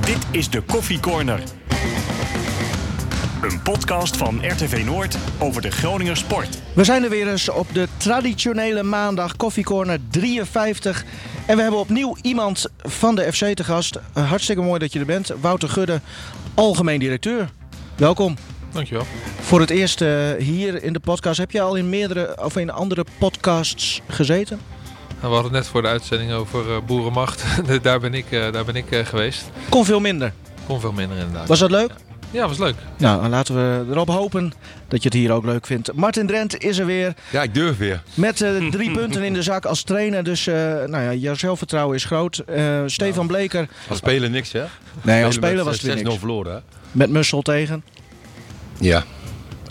Dit is de Koffie Corner. Een podcast van RTV Noord over de Groninger sport. We zijn er weer eens op de traditionele maandag Koffie Corner 53. En we hebben opnieuw iemand van de FC te gast. Hartstikke mooi dat je er bent. Wouter Gudde, algemeen directeur. Welkom. Dankjewel. Voor het eerst uh, hier in de podcast. Heb je al in meerdere of in andere podcasts gezeten? We hadden het net voor de uitzending over uh, Boerenmacht. daar ben ik, uh, daar ben ik geweest. Kon veel minder. Kon veel minder inderdaad. Was dat leuk? Ja, was leuk. Nou, laten we erop hopen dat je het hier ook leuk vindt. Martin Drent is er weer. Ja, ik durf weer. Met uh, drie punten in de zak als trainer. Dus uh, nou ja, jouw zelfvertrouwen is groot. Uh, Stefan nou, Bleker. Als speler niks, hè? Nee, als speler was het weer niks. 6-0 verloren, hè? Met Mussel tegen. Ja.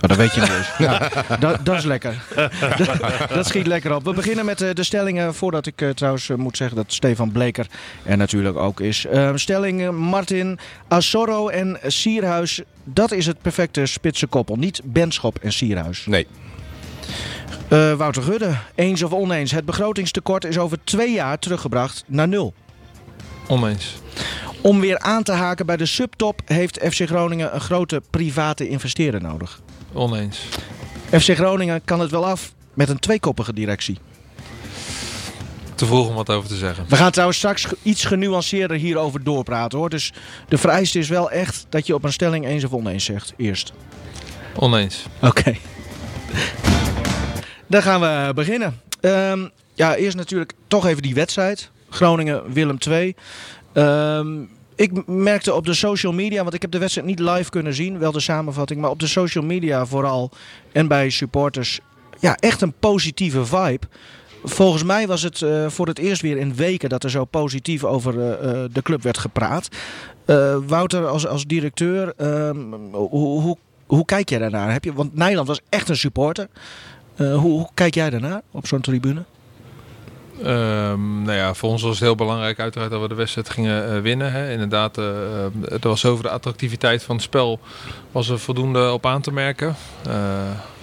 Oh, dat weet je niet eens. Ja, dat, dat, is lekker. dat, dat, schiet lekker op. We beginnen met uh, de stellingen. Voordat ik uh, trouwens uh, moet zeggen dat Stefan Bleker er natuurlijk ook is. stelling Martin, Asoro en Sierhuis. Dat is het perfecte spitse koppel. Niet Benschop en Sierhuis. Nee. Wouter Gudde, eens of oneens. Het begrotingstekort is over twee jaar teruggebracht naar nul. Oneens. Om weer aan te haken bij de subtop heeft FC Groningen een grote private investeerder nodig. Oneens. FC Groningen kan het wel af met een tweekoppige directie. Te vroeg om wat over te zeggen. We gaan trouwens straks iets genuanceerder hierover doorpraten hoor. Dus de vereiste is wel echt dat je op een stelling eens of oneens zegt. Eerst. Oneens. Oké. Okay. Dan gaan we beginnen. Um, ja, eerst natuurlijk toch even die wedstrijd. Groningen-Willem 2. Um, ik merkte op de social media, want ik heb de wedstrijd niet live kunnen zien, wel de samenvatting, maar op de social media vooral en bij supporters, ja, echt een positieve vibe. Volgens mij was het uh, voor het eerst weer in weken dat er zo positief over uh, uh, de club werd gepraat. Wouter, als, als directeur, hoe, hoe, hoe kijk jij daarnaar? Heb je, want Nijland was echt een supporter. hoe, hoe kijk jij daarnaar op zo'n tribune? Um, nou ja, voor ons was het heel belangrijk uiteraard dat we de wedstrijd gingen uh, winnen. Hè. Inderdaad, uh, het was over de attractiviteit van het spel was er voldoende op aan te merken.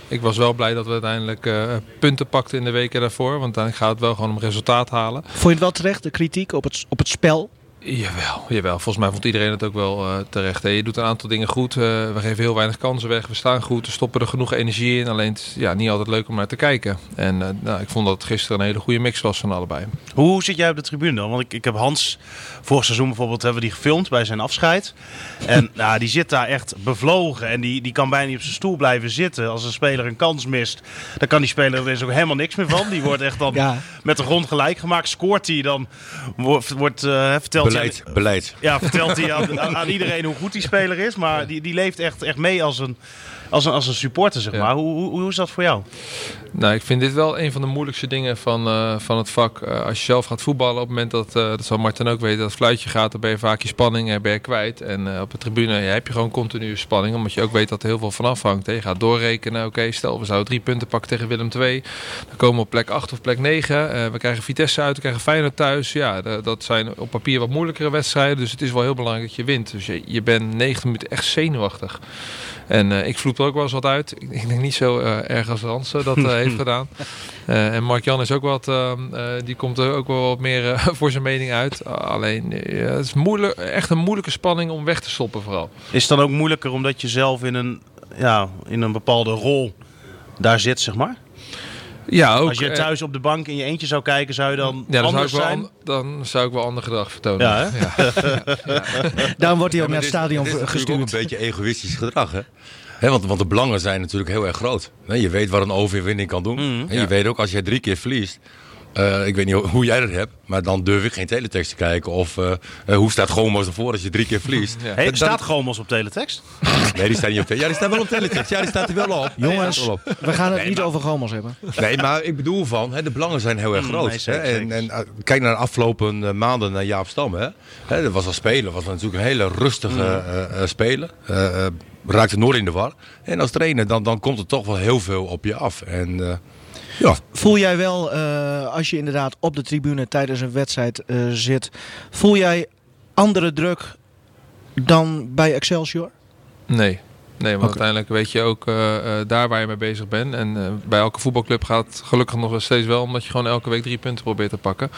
Ik was wel blij dat we uiteindelijk punten pakten in de weken daarvoor. Want uiteindelijk gaat het wel gewoon om resultaat halen. Vond je het wel terecht, de kritiek op het, op het spel? Jawel, jawel, volgens mij vond iedereen het ook wel uh, terecht. Hè. Je doet een aantal dingen goed. Uh, we geven heel weinig kansen weg. We staan goed. We stoppen er genoeg energie in. Alleen het is ja, niet altijd leuk om naar te kijken. En uh, nou, ik vond dat het gisteren een hele goede mix was van allebei. Hoe zit jij op de tribune dan? Want ik, ik heb Hans vorig seizoen bijvoorbeeld hebben we die gefilmd bij zijn afscheid. En nou, die zit daar echt bevlogen. En die, die kan bijna niet op zijn stoel blijven zitten. Als een speler een kans mist, dan kan die speler er is ook helemaal niks meer van. Die wordt echt dan ja. met de grond gelijk gemaakt. Scoort hij, dan wordt, wordt verteld Beleid, beleid. Ja, vertelt hij aan, aan, aan, iedereen hoe goed die speler is. Maar die, die leeft echt, echt mee als een, als een, als een supporter, zeg maar. Hoe, hoe, hoe, is dat voor jou? Nou, ik vind dit wel een van de moeilijkste dingen van, uh, van het vak. Uh, als je zelf gaat voetballen, op het moment dat, uh, dat zal Martin ook weten, dat het fluitje gaat, dan ben je vaak je spanning en ben je kwijt. En op de tribune ja, heb je gewoon continu spanning, omdat je ook weet dat er heel veel van afhangt. Hè. Je gaat doorrekenen, oké, okay, stel we zouden drie punten pakken tegen Willem II. Dan komen we op plek 8 of plek 9. we krijgen Vitesse uit, we krijgen Feyenoord thuis. Ja, dat zijn op papier wat moeilijkere wedstrijden, dus het is wel heel belangrijk dat je wint. Dus je, je bent 90 minuten echt zenuwachtig. En ik er ook wel eens wat uit. Ik, ik denk niet zo uh, erg als Hans dat uh, heeft gedaan. en Mark-Jan is ook wat, die komt er ook wel wat meer voor zijn mening uit. alleen, het is moeilijk, echt een moeilijke spanning om weg te stoppen vooral. Is het dan ook moeilijker omdat je zelf in een, ja, in een bepaalde rol daar zit, zeg maar? Ja, ook, Als je thuis op de bank in je eentje zou kijken, zou je dan ja, dan anders zou ik wel zijn? An, dan zou ik wel ander gedrag vertonen. Ja, hè? ja. ja. Daarom wordt hij ook naar het stadion dit is gestuurd. ook een beetje egoïstisch gedrag, hè? He, want, want de belangen zijn natuurlijk heel erg groot. He, je weet wat een overwinning kan doen. Mm, en je weet ook als je drie keer verliest. Uh, ik weet niet hoe jij dat hebt, maar dan durf ik geen teletext te kijken. Of uh, uh, hoe staat Gomos ervoor als je drie keer verliest? ja. hey, staat Gomos op teletext? Nee, die staat niet op teletext. Ja, die staat wel op teletext. Ja, die staat er wel op. Jongens, wel op. we gaan het Nee, niet maar- over Gomos hebben. Nee, maar ik bedoel van, hè, de belangen zijn heel erg Mm, groot. hè. En, zeker. en, uh, kijk naar de afgelopen uh, maanden naar Jaap Stam. Hè. Hè, dat was als speler was natuurlijk een hele rustige uh, uh, speler. Uh, raakte nooit in de war. En als trainer dan, dan komt er toch wel heel veel op je af. En uh, ja, Voel jij wel, uh, als je inderdaad op de tribune tijdens een wedstrijd uh, zit, voel jij andere druk dan bij Excelsior? Nee. Nee, want uiteindelijk weet je ook uh, uh, daar waar je mee bezig bent. En uh, bij elke voetbalclub gaat het gelukkig nog steeds wel, omdat je gewoon elke week drie punten probeert te pakken.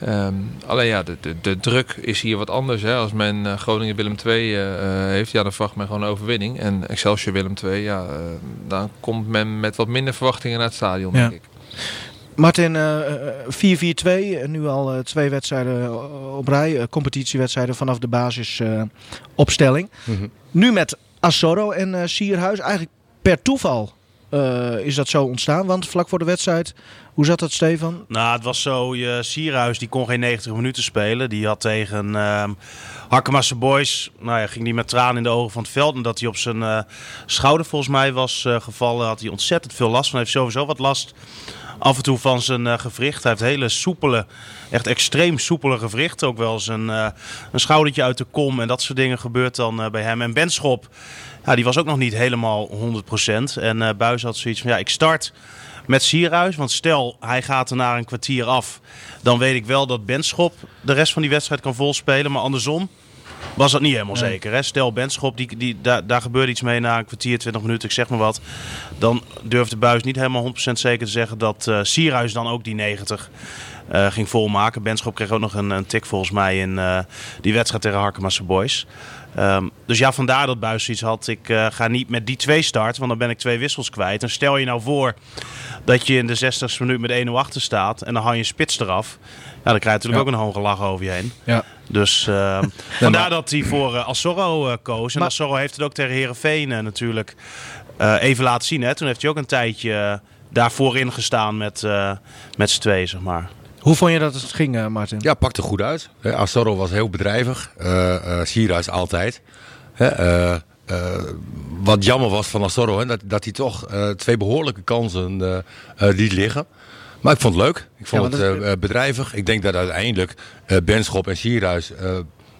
Ehm, alleen ja, de, de, de druk is hier wat anders. Hè. Als men eh, Groningen Willem II eh, eh, heeft, ja, dan verwacht men gewoon een overwinning. En Excelsior Willem II, ja, dan komt men met wat minder verwachtingen naar het stadion, Ja. denk ik. Martin, eh, eh, 4-4-2, nu al eh, twee wedstrijden op rij, eh, competitiewedstrijden vanaf de basisopstelling. Mhm. Nu met Assorro en eh, Sierhuis, eigenlijk per toeval eh, is dat zo ontstaan. Want vlak voor de wedstrijd, hoe zat dat Stefan? Nou, het was zo, je Sierhuis die kon geen 90 minuten spelen. Die had tegen ehm Hakkemasse Boys, nou ja, ging die met tranen in de ogen van het veld. En dat hij op zijn eh, schouder volgens mij was eh, gevallen, had hij ontzettend veel last van. Hij heeft sowieso wat last af en toe van zijn gewricht. Hij heeft hele soepele, echt extreem soepele gewrichten. Ook wel eens een, schoudertje uit de kom en dat soort dingen gebeurt dan bij hem. En Benschop, ja, die was ook nog niet helemaal 100%. En eh Buis had zoiets van, ja, ik start met Sierhuis. Want stel, hij gaat er na een kwartier af. Dan weet ik wel dat Benschop de rest van die wedstrijd kan volspelen. Maar andersom was dat niet helemaal Nee. zeker. Hè? Stel, Benschop, die, die, daar, daar gebeurde iets mee na een kwartier, 20 minuten, ik zeg maar wat. Dan durft de buis niet helemaal 100% zeker te zeggen dat eh Sierhuis dan ook die 90 eh, ging volmaken. Benschop kreeg ook nog een, een tik volgens mij in die wedstrijd tegen Harkemasse Boys. Ehm, dus ja, vandaar dat Buis zoiets had. Ik eh, ga niet met die twee starten, want dan ben ik twee wissels kwijt. En stel je nou voor dat je in de 60ste minuut met 1-0 achter staat en dan haal je een spits eraf. Ja, dan krijg je natuurlijk Ja. ook een hoge lach over je heen. Ja. Dus ehm, vandaar maar- dat hij voor Assorro eh, koos. En Maar- Assorro heeft het ook tegen Herenveen natuurlijk even laten zien. Hè? Toen heeft hij ook een tijdje daarvoor ingestaan met, met z'n tweeën, zeg maar. Hoe vond je dat het ging, eh, Martin? Ja, pakte goed uit. Hè, Astorro was heel bedrijvig. eh eh Sierhuis altijd. Wat jammer was van Astorro, hè, dat, dat hij toch twee behoorlijke kansen liet liggen. Maar ik vond het leuk. Ik vond Ja, het eh, bedrijvig. Ik denk dat uiteindelijk Benschop en Sierhuis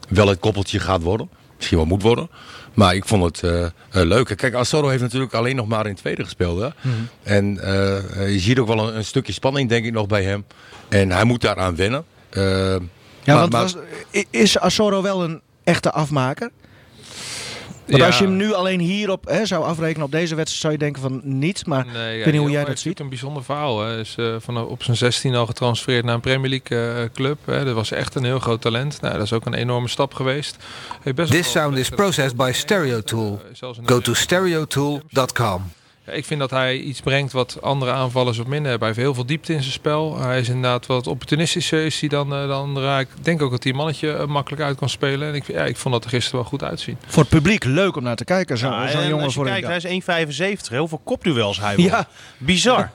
wel het koppeltje gaat worden. Misschien wel moet worden. Maar ik vond het eh, leuk. Kijk, Astorro heeft natuurlijk alleen nog maar in het tweede gespeeld. Hè? Mhm. En eh, je ziet ook wel een, een stukje spanning, denk ik, nog bij hem. En hij moet daaraan wennen. Ja, maar- want maar- was, i- is Assorro wel een echte afmaker? Want Ja. als je hem nu alleen hierop hè, zou afrekenen op deze wedstrijd, zou je denken van niet. Maar Nee, ja, weet niet hoe jij dat ziet. natuurlijk een bijzonder verhaal. Hij is eh, vanaf op zijn 16 al getransfereerd naar een Premier League eh, club. Hè. Dat was echt een heel groot talent. Nou, dat is ook een enorme stap geweest. Heeft best This sound is processed by Stereotool. Eh, Go to stereotool.com. Ja, ik vind dat hij iets brengt wat andere aanvallers wat minder hebben. Hij heeft heel veel diepte in zijn spel. Hij is inderdaad wat opportunistischer is hij dan, eh, dan anderen. Ik denk ook dat hij een mannetje eh, makkelijk uit kan spelen. En ik, ja, ik vond dat er gisteren wel goed uitzien. Voor het publiek leuk om naar te kijken. Zo'n Ja, zo'n en jongen als je voor kijkt, hij is 1,75. Heel veel kopduels hij won. Ja. Bizar.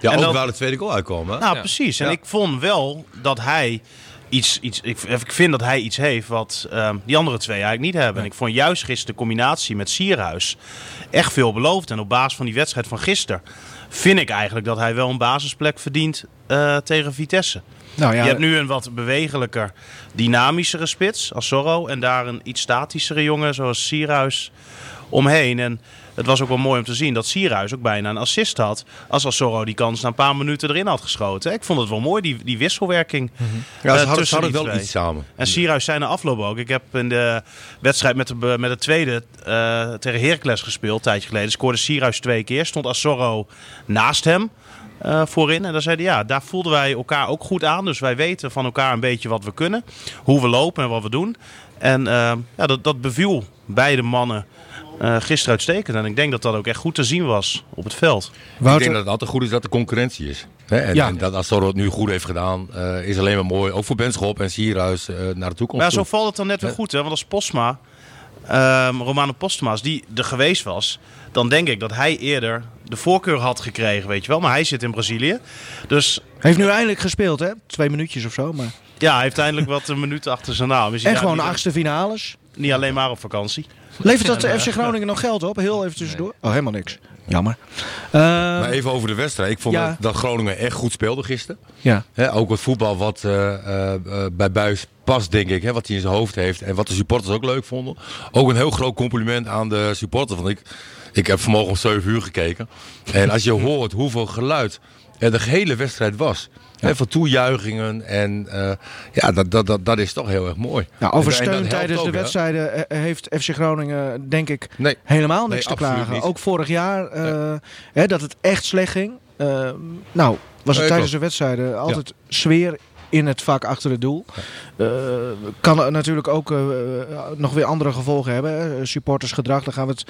ja, en ook dat- waar de tweede goal uitkomen. hè? Nou, Ja. precies. En Ja. ik vond wel dat hij iets, iets ik, ik vind dat hij iets heeft wat ehm, die andere twee eigenlijk niet hebben. En ik vond juist gisteren de combinatie met Sierhuis echt veel beloofd. En op basis van die wedstrijd van gisteren vind ik eigenlijk dat hij wel een basisplek verdient eh, tegen Vitesse. Nou ja, Je hebt nu een wat bewegelijker, dynamischere spits als Zorro. En daar een iets statischere jongen zoals Sierhuis omheen. En het was ook wel mooi om te zien dat Sierhuis ook bijna een assist had. Als Assorro die kans na een paar minuten erin had geschoten. Ik vond het wel mooi, die, die wisselwerking. Ja, eh, ze hadden, ze hadden wel iets samen. En Sierhuis zei na afloop ook. Ik heb in de wedstrijd met de, met de tweede eh, tegen Heracles gespeeld, een tijdje geleden. Scoorde Sierhuis twee keer. Stond Assorro naast hem eh, voorin. En dan zeiden ja, daar voelden wij elkaar ook goed aan. Dus wij weten van elkaar een beetje wat we kunnen. Hoe we lopen en wat we doen. En ja, dat, dat beviel beide mannen eh, gisteren uitstekend. En ik denk dat dat ook echt goed te zien was op het veld. Ik denk dat het altijd goed is dat er concurrentie is. Hè? En, Ja. en dat het nu goed heeft gedaan, eh, is alleen maar mooi. Ook voor Benschop en Sierhuis eh, naar de toekomst Maar ja, zo valt het dan net weer goed. Hè? Want als Postma, ehm Romano Postma, als die er geweest was... dan denk ik dat hij eerder de voorkeur had gekregen, weet je wel. Maar hij zit in Brazilië. Dus heeft nu eindelijk gespeeld, hè? Twee minuutjes of zo. Maar... ja, hij heeft eindelijk wat een minuten achter zijn naam. En gewoon achtste finales. niet alleen maar op vakantie. Levert dat de FC Groningen nog geld op? Heel even tussendoor. Oh, helemaal niks. Jammer. Ehm, Maar even over de wedstrijd. Ik vond Ja. dat, dat Groningen echt goed speelde gisteren. ja. Hè, ook het voetbal wat eh, eh, eh, bij Buis past, denk ik. Hè, wat hij in zijn hoofd heeft. En wat de supporters ook leuk vonden. Ook een heel groot compliment aan de supporters. Want ik, ik heb vanmorgen om 7 uur gekeken. En als je hoort hoeveel geluid er de hele wedstrijd was. Van toejuichingen. En eh, ja, dat, dat, dat, dat is toch heel erg mooi. Nou, over En- steun tijdens de ook, wedstrijden eh, heeft FC Groningen, denk ik, Nee. helemaal niks Nee, te klagen. niet. Ook vorig jaar, eh, hè, dat het echt slecht ging. Eh, nou, was het tijdens de wedstrijden altijd sfeer in het vak achter het doel. Eh, kan natuurlijk ook eh, nog weer andere gevolgen hebben. Supportersgedrag, daar gaan we het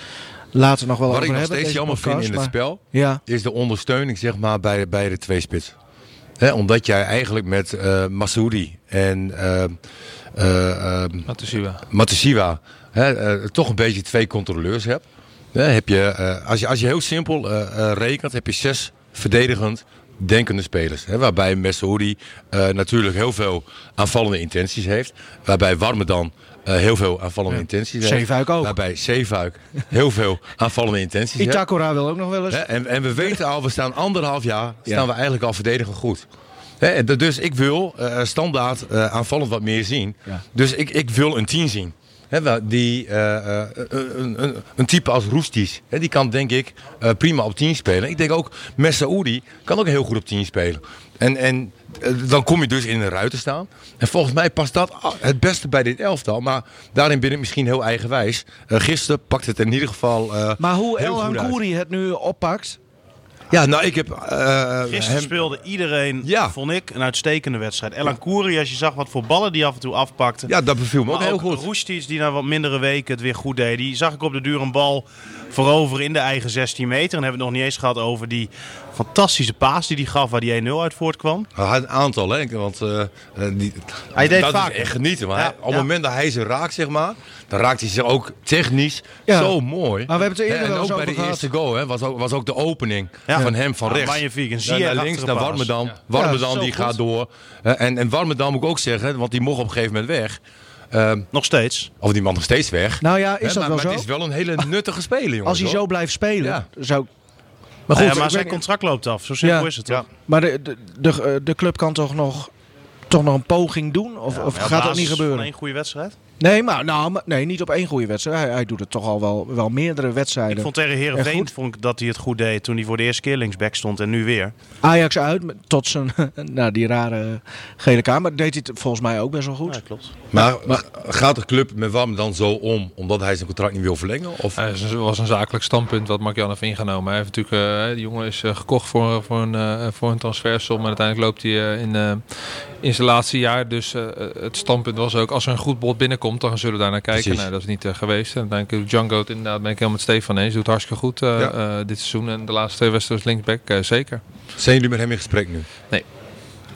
later nog wel Wat over ik nog hebben. steeds jammer vind in het spel, Ja, is de ondersteuning zeg maar, bij, bij de tweespits. Omdat jij eigenlijk met eh Masoudi en eh, toch een beetje twee controleurs hebt. Heb je, als, je, als je heel simpel rekent, heb je zes verdedigend denkende spelers. Waarbij Messoudi eh natuurlijk heel veel aanvallende intenties heeft. Waarbij Warmedan eh, heel veel aanvallende intenties heeft. Zeefuik ook. Waarbij Zeefuik heel veel aanvallende intenties heeft. Itakura wil ook nog wel eens. En, en we weten al, we staan anderhalf jaar, staan we eigenlijk al verdedigend goed. Dus ik wil eh, standaard eh, aanvallend wat meer zien. Dus ik, ik wil een 10 zien. Die, eh, eh, een, een, een type als Roesties, hè, die kan denk ik eh, prima op 10 spelen. Ik denk ook Messaoudi kan ook heel goed op 10 spelen. En, en dan kom je dus in een ruiten staan. En volgens mij past dat het beste bij dit elftal. Maar daarin ben ik misschien heel eigenwijs. Gisteren pakt het in ieder geval eh, Maar hoe El. Hankouri het nu oppakt. Ja, nou, ik heb eh, Gisteren hem... speelde iedereen, Ja. vond ik, een uitstekende wedstrijd. Elan Koeri, als je zag wat voor ballen die af en toe afpakte. Ja, dat beviel me ook Maar heel ook goed. Roestic, die na wat mindere weken het weer goed deed. Die zag ik op de duur een bal voorover in de eigen 16 meter. En hebben we het nog niet eens gehad over die fantastische paas die hij gaf waar die 1-0 uit voortkwam. Hij had een aantal, hè. Want eh, eh, die, Hij deed dat vaak. is echt genieten. Maar Ja, hij- op het ja. moment dat hij ze raakt, zeg maar... Dan raakt hij ze ook technisch Ja. zo mooi. Maar we hebben het er eerder en wel eens ook bij over de gehad. eerste goal, hè, was, ook, was ook de opening van hem van Ja, rechts. Magnifiek. En zie je naar links, naar Warmerdam. Warmerdam Ja, die zo gaat door. Eh, en, en Warmerdam moet ik ook zeggen, want die mocht op een gegeven moment weg. Ehm, Nog steeds. of die man nog steeds weg. Nou ja, is dat maar, wel maar zo? het is wel een hele nuttige speler, jongens. Als hij hoor. zo blijft spelen, Ja. zou... Maar, goed, ja, maar zijn contract loopt af. Zo simpel Ja. is het toch? Maar de, de, de, eh, de club kan toch nog, toch nog een poging doen? Of, of Ja, op gaat dat niet gebeuren? Van één goede wedstrijd. Nee, maar, nou, maar- nee, niet op één goede wedstrijd. Hij, hij doet het toch al wel, wel meerdere wedstrijden. Ik vond tegen Herenveen goed. vond ik dat hij het goed deed toen hij voor de eerste keer linksback stond en nu weer. Ajax uit, tot zijn nou, die rare gele kaart. Maar deed hij het volgens mij ook best wel goed. Ja, klopt. Maar, gaat de club met Warmerdam zo om, omdat hij zijn contract niet wil verlengen? Of? Het was een zakelijk standpunt wat Mark-Jan heeft ingenomen. Hij heeft natuurlijk, eh, die jongen is eh, gekocht voor, voor, een, eh, voor een transfersom. En uiteindelijk loopt hij in, in zijn laatste jaar. Dus het standpunt was ook, als er een goed bod binnenkomt, dan zullen we daar naar kijken. Precies. Nou, dat is niet geweest. En uiteindelijk doet Django het inderdaad, ben ik helemaal met Stefan eens. Doet hartstikke goed Ja. dit seizoen. En de laatste twee wedstrijden als linksback, zeker. Zijn jullie met hem in gesprek nu? Nee.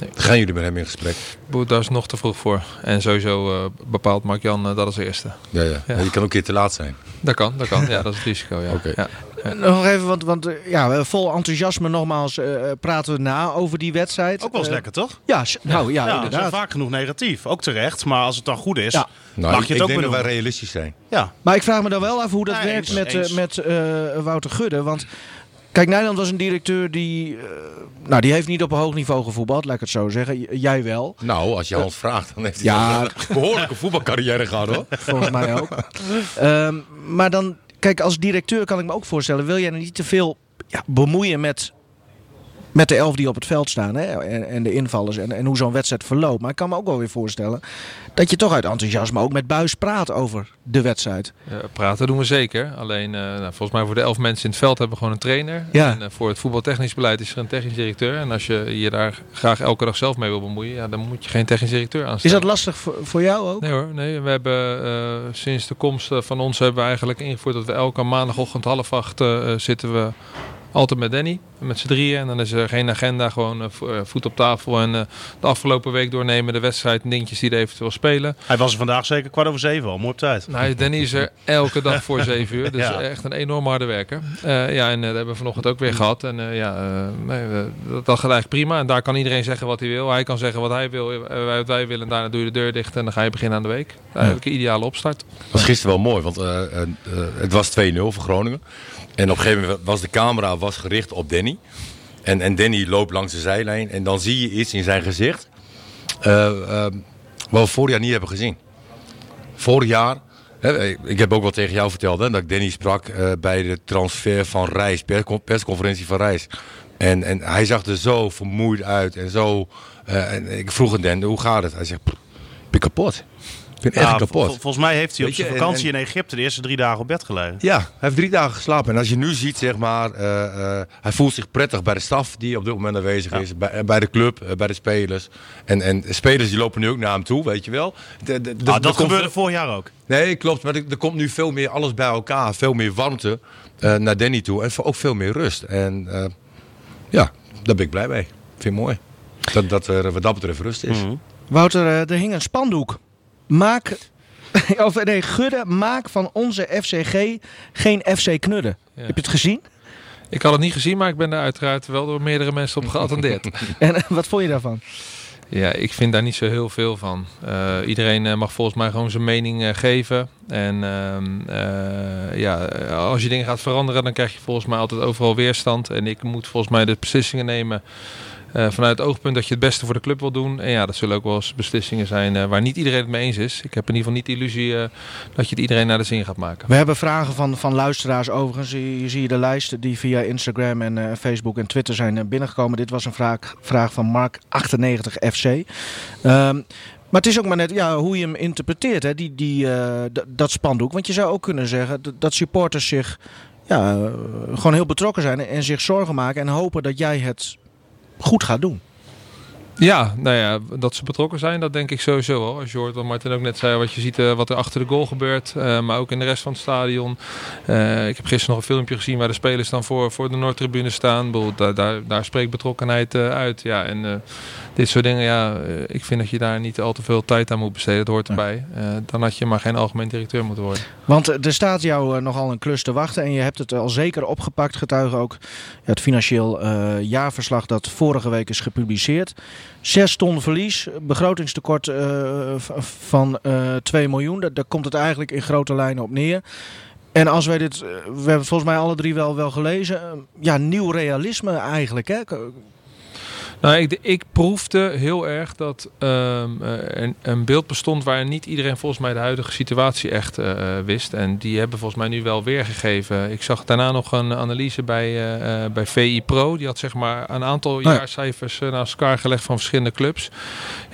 Nee. Gaan jullie met hem in gesprek? Boer, Daar is nog te vroeg voor. En sowieso eh, bepaalt Mark-Jan eh, dat als eerste. Ja, ja. Je kan ook een keer te laat zijn. Dat kan, dat kan. Ja, dat is het risico. Ja. Oké. Ja. Nog even, want, want eh, ja, we- vol enthousiasme nogmaals eh, praten we na over die wedstrijd. Ook wel eens Eh, lekker, toch? Ja, nou ja, inderdaad. vaak genoeg negatief. Ook terecht. Maar als het dan goed is, Ja. Nou, mag ik, je het ik ook denk dat wij realistisch zijn. Ja. Maar ik vraag me dan wel af hoe dat Ja, werkt eens, met, eh, eens. met eh, Wouter Gudde. Want kijk, Nederland was een directeur die... eh, nou, die heeft niet op een hoog niveau gevoetbald, laat ik het zo zeggen. J- jij wel, Nou, als je Hans vraagt, dan heeft hij Ja. een behoorlijke voetbalcarrière gehad hoor. volgens mij ook. Ehm, maar dan, kijk, als directeur kan ik me ook voorstellen... wil jij er niet te veel ja, bemoeien met, met de elf die op het veld staan hè? En, en de invallers en, en hoe zo'n wedstrijd verloopt. Maar ik kan me ook wel weer voorstellen dat je toch uit enthousiasme ook met Buis praat over de wedstrijd. Ja, praten doen we zeker. Alleen, eh, nou, volgens mij voor de elf mensen in het veld hebben we gewoon een trainer. Ja. En eh, voor het voetbaltechnisch beleid is er een technisch directeur. En als je je daar graag elke dag zelf mee wil bemoeien, ja, dan moet je geen technisch directeur aanstellen. Is dat lastig voor, voor jou ook? Nee hoor, nee. We hebben eh, sinds de komst eh, van ons hebben we eigenlijk ingevoerd dat we elke maandagochtend half acht eh, eh, zitten we altijd met Danny, met z'n drieën. En dan is er geen agenda, gewoon eh, eh, voet op tafel. En eh, de afgelopen week doornemen, de wedstrijd en dingetjes die er eventueel spelen. Hij was er vandaag zeker kwart over zeven al. Mooi op tijd. Nou, Danny is er elke dag voor zeven uur. Dus Ja. echt een enorm harde werker. Eh, ja, en dat hebben we vanochtend ook weer gehad. En eh, ja, eh, nee, dat, dat gaat eigenlijk prima. En daar kan iedereen zeggen wat hij wil. Hij kan zeggen wat hij wil, wij, wat wij willen. En daarna doe je de deur dicht en dan ga je beginnen aan de week. Eigenlijk een ideale opstart. Dat was gisteren wel mooi, want eh, eh, eh, het was 2-0 voor Groningen. En op een gegeven moment was de camera was gericht op Danny. En, en Danny loopt langs de zijlijn en dan zie je iets in zijn gezicht. eh, eh, wat we vorig jaar niet hebben gezien. Vorig jaar, ik heb ook wel tegen jou verteld hè, dat ik Danny sprak eh, bij de transfer van Reis, perscon- persconferentie van Reis. En, en hij zag er zo vermoeid uit en zo. eh, en ik vroeg aan Dan, hoe gaat het? Hij zegt, "Pff, ik ben kapot. Ik vind het echt kapot. vol- volgens mij heeft hij op zijn en- vakantie in Egypte de eerste drie dagen op bed gelegen. Ja, hij heeft drie dagen geslapen. En als je nu ziet, zeg maar, eh, eh, hij voelt zich prettig bij de staf die op dit moment aanwezig is. Bij, eh, bij de club, bij de spelers. En, en spelers die lopen nu ook naar hem toe, weet je wel. De, de, de- Ah, dat komt- gebeurde vorig jaar ook. Nee, klopt. Maar er, komt nu veel meer alles bij elkaar. Veel meer warmte eh, naar Danny toe. En ook veel meer rust. En eh, ja, daar ben ik blij mee. Ik vind het mooi. Dat, dat er wat dat betreft rust is. Mhm. Wouter, er hing een spandoek. Maak, of nee, Gudde, maak van onze FCG geen FC Knudden. Ja. Heb je het gezien? Ik had het niet gezien, maar ik ben daar uiteraard wel door meerdere mensen op geattendeerd. En eh, wat vond je daarvan? Ja, ik vind daar niet zo heel veel van. Eh, iedereen eh, mag volgens mij gewoon zijn mening geven. En ehm, eh, ja, als je dingen gaat veranderen, dan krijg je volgens mij altijd overal weerstand. En ik moet volgens mij de beslissingen nemen eh, vanuit het oogpunt dat je het beste voor de club wil doen. En ja, dat zullen ook wel eens beslissingen zijn eh, waar niet iedereen het mee eens is. Ik heb in ieder geval niet de illusie eh, dat je het iedereen naar de zin gaat maken. We hebben vragen van, van luisteraars overigens. Hier zie je de lijst die via Instagram en Facebook en Twitter zijn binnengekomen. Dit was een vraag, vraag van Mark98FC. Ehm, maar het is ook maar net ja, hoe je hem interpreteert, hè, die, die, d- dat spandoek. Want je zou ook kunnen zeggen dat supporters zich gewoon heel betrokken zijn en zich zorgen maken en hopen dat jij het goed gaat doen. Ja, nou ja, dat ze betrokken zijn, dat denk ik sowieso wel. Als je hoort wat Martin ook net zei, wat je ziet eh, wat er achter de goal gebeurt, eh, maar ook in de rest van het stadion. Eh, ik heb gisteren nog een filmpje gezien waar de spelers dan voor, voor de Noordtribune staan. Daar, daar, daar spreekt betrokkenheid uit. Ja, en dit soort dingen, ja, eh, ik vind dat je daar niet al te veel tijd aan moet besteden. Dat hoort erbij. Eh, dan had je maar geen algemeen directeur moeten worden. Want eh, er staat jou nogal een klus te wachten en je hebt het al zeker opgepakt. Getuige ook het financieel jaarverslag dat vorige week is gepubliceerd. 6 ton verlies, begrotingstekort van eh 2 miljoen. Daar, daar komt het eigenlijk in grote lijnen op neer. En als wij dit, we hebben het volgens mij alle drie wel, wel gelezen. ja, nieuw realisme eigenlijk. Hè? Nou, ik, ik proefde heel erg dat eh, een, een beeld bestond waar niet iedereen volgens mij de huidige situatie echt eh, eh, wist. En die hebben volgens mij nu wel weergegeven. Ik zag daarna nog een analyse bij, bij VI Pro. Die had zeg maar een aantal ja. jaarcijfers eh, naast elkaar gelegd van verschillende clubs.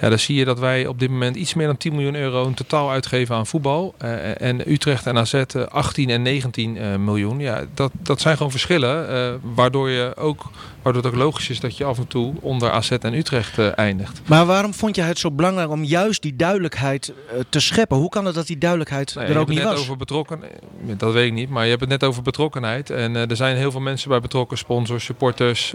Ja, dan zie je dat wij op dit moment iets meer dan 10 miljoen euro in totaal uitgeven aan voetbal. En Utrecht en AZ eh, 18 en 19 eh, miljoen. Ja, dat, dat zijn gewoon verschillen. waardoor, je ook, waardoor het ook logisch is dat je af en toe onder AZ en Utrecht eh, eindigt. Maar waarom vond je het zo belangrijk om juist die duidelijkheid eh, te scheppen? Hoe kan het dat die duidelijkheid Nee, er je ook hebt niet het net was? over betrokken. Dat weet ik niet, maar je hebt het net over betrokkenheid. En eh, er zijn heel veel mensen bij betrokken, sponsors, supporters,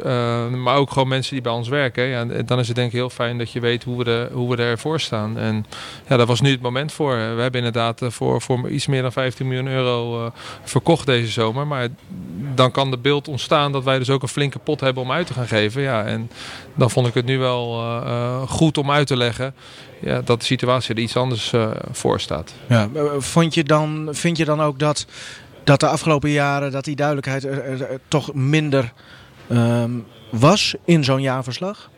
maar ook gewoon mensen die bij ons werken. Ja, en dan is het denk ik heel fijn dat je weet hoe we, er, hoe we ervoor staan. En ja, daar was nu het moment voor. We hebben inderdaad voor, voor iets meer dan 15 miljoen euro verkocht deze zomer. Maar dan kan de beeld ontstaan dat wij dus ook een flinke pot hebben om uit te gaan geven. Ja, en dan vond ik het nu wel eh, eh, goed om uit te leggen ja, dat de situatie er iets anders eh, voor staat. Ja, vond je dan, vind je dan ook dat, dat de afgelopen jaren dat die duidelijkheid toch minder ehm, was in zo'n jaarverslag?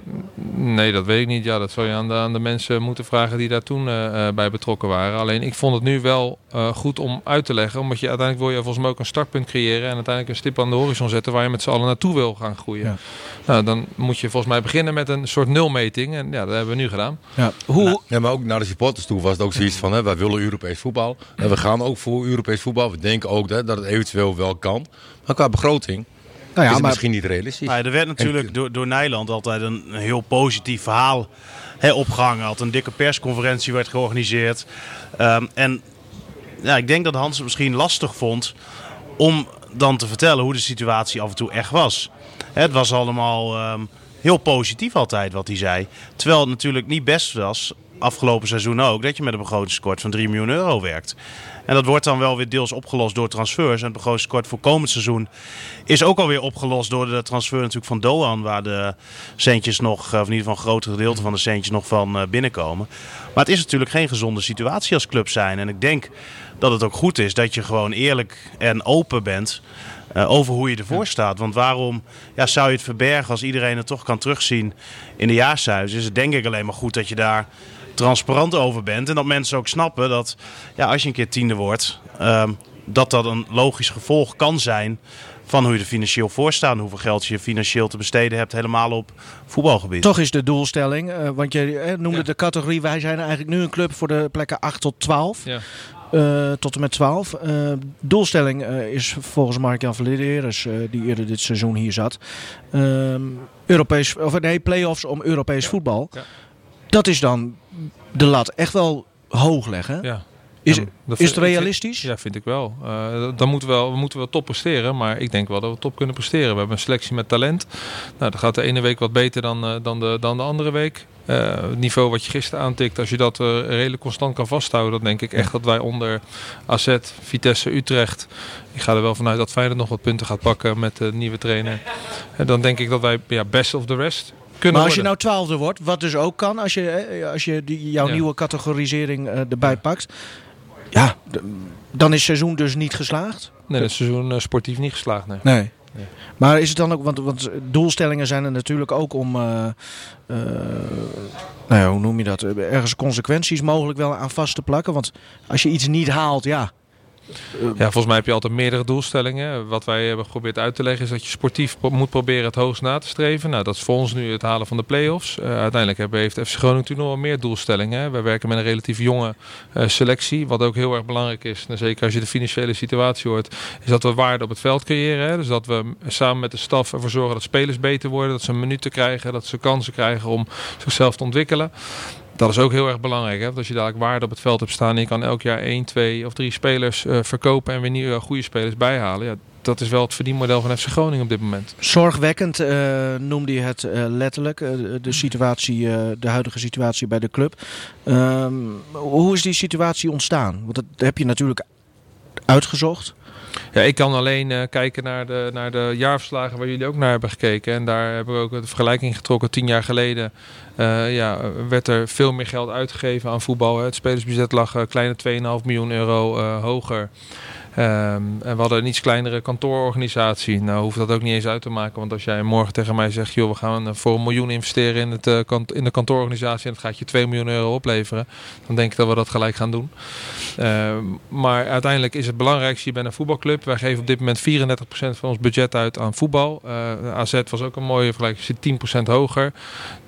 Nee, dat weet ik niet. Ja, dat zou je aan de, aan de mensen moeten vragen die daar toen eh, eh, bij betrokken waren. Alleen ik vond het nu wel eh, goed om uit te leggen. Omdat je uiteindelijk wil je volgens mij ook een startpunt creëren. En uiteindelijk een stip aan de horizon zetten waar je met z'n allen naartoe wil gaan groeien. Ja. Nou, dan moet je volgens mij beginnen met een soort nulmeting. En ja, dat hebben we nu gedaan. Ja. Hoe, Ja, maar ook naar de supporters toe was het ook zoiets van, hè, wij willen Europees voetbal. En we gaan ook voor Europees voetbal. We denken ook hè, dat het eventueel wel kan. Maar qua begroting nou is ja, het maar misschien niet realistisch. Nou ja, er werd natuurlijk door, door Nijland altijd een heel positief verhaal hè, opgehangen. Had een dikke persconferentie werd georganiseerd. Ehm, en ja, ik denk dat Hans het misschien lastig vond om dan te vertellen hoe de situatie af en toe echt was. Hè, Het was allemaal ehm, heel positief altijd wat hij zei. Terwijl het natuurlijk niet best was, afgelopen seizoen ook, dat je met een begrotingskort van 3 miljoen euro werkt. En dat wordt dan wel weer deels opgelost door transfers. En het begrotingskort voor komend seizoen is ook alweer opgelost door de transfer natuurlijk van Doan. Waar de centjes nog, of in ieder geval een groter gedeelte van de centjes nog van eh, binnenkomen. Maar het is natuurlijk geen gezonde situatie als club zijn. En ik denk dat het ook goed is dat je gewoon eerlijk en open bent eh, over hoe je ervoor staat. Want waarom ja, zou je het verbergen als iedereen het toch kan terugzien in de jaarcijfers? Is het denk ik alleen maar goed dat je daar transparant over bent. En dat mensen ook snappen dat ja, als je een keer tiende wordt, ehm, dat dat een logisch gevolg kan zijn van hoe je er financieel voor staat. en Hoeveel geld je financieel te besteden hebt, helemaal op voetbalgebied. Toch is de doelstelling, eh, want je eh, noemde Ja. de categorie, wij zijn eigenlijk nu een club voor de plekken 8 tot 12. Ja. Eh, tot en met 12. Eh, doelstelling eh, is volgens Mark-Jan eh die eerder dit seizoen hier zat. ehm, Europees, of nee, play-offs om Europees voetbal. Ja. Dat is dan de lat echt wel hoog leggen. Ja. Is, Ja, is vind- het vind- realistisch? Ja, vind ik wel. Eh, dan moeten we, wel, we moeten wel top presteren, maar ik denk wel dat we top kunnen presteren. We hebben een selectie met talent. Nou, dat gaat de ene week wat beter dan, eh, dan, de, dan de andere week. Eh, het niveau wat je gisteren aantikt, als je dat redelijk constant kan vasthouden, dan denk ik echt dat wij onder AZ, Vitesse, Utrecht. Ik ga er wel vanuit dat Feyenoord nog wat punten gaat pakken met de nieuwe trainer. En dan denk ik dat wij ja, best of the rest Maar als je nou twaalfde wordt, wat dus ook kan als je, als je die, jouw Ja. nieuwe categorisering eh, erbij pakt. Ja, dan is het seizoen dus niet geslaagd. Nee, het seizoen eh, sportief niet geslaagd. Nee. Nee. Nee. Maar is het dan ook, want, want doelstellingen zijn er natuurlijk ook om, eh, nou ja, hoe noem je dat, ergens consequenties mogelijk wel aan vast te plakken. Want als je iets niet haalt, ja, Ja, volgens mij heb je altijd meerdere doelstellingen. Wat wij hebben geprobeerd uit te leggen is dat je sportief moet proberen het hoogst na te streven. Nou, dat is voor ons nu het halen van de play-offs. Eh, uiteindelijk hebben, heeft FC Groningen natuurlijk nog wel meer doelstellingen. Wij werken met een relatief jonge eh, selectie. Wat ook heel erg belangrijk is, zeker als je de financiële situatie hoort, is dat we waarde op het veld creëren. Dus dat we samen met de staf ervoor zorgen dat spelers beter worden, dat ze minuten krijgen, dat ze kansen krijgen om zichzelf te ontwikkelen. Dat is ook heel erg belangrijk. Hè? Als je dadelijk waarde op het veld hebt staan je kan elk jaar één, twee of drie spelers eh, verkopen en weer nieuwe goede spelers bijhalen. Ja, dat is wel het verdienmodel van FC Groningen op dit moment. zorgwekkend eh, noemde je het eh, letterlijk. de, situatie, de huidige situatie bij de club. Ehm, hoe is die situatie ontstaan? Want dat heb je natuurlijk uitgezocht. Ja, ik kan alleen eh, kijken naar de, naar de jaarverslagen waar jullie ook naar hebben gekeken. En daar hebben we ook de vergelijking getrokken. Tien jaar geleden eh, ja, werd er veel meer geld uitgegeven aan voetbal. hè. Het spelersbudget lag een kleine 2,5 miljoen euro hoger. Ehm, en we hadden een iets kleinere kantoororganisatie. Nou hoeft dat ook niet eens uit te maken. Want als jij morgen tegen mij zegt... joh, we gaan eh, voor een miljoen investeren in, het, eh, kant, in de kantoororganisatie... en het gaat je 2 miljoen euro opleveren... dan denk ik dat we dat gelijk gaan doen. Ehm, maar uiteindelijk is het belangrijkste, je bent een voetbalclub. Wij geven op dit moment 34% van ons budget uit aan voetbal. Eh, AZ was ook een mooie vergelijking, zit 10% hoger.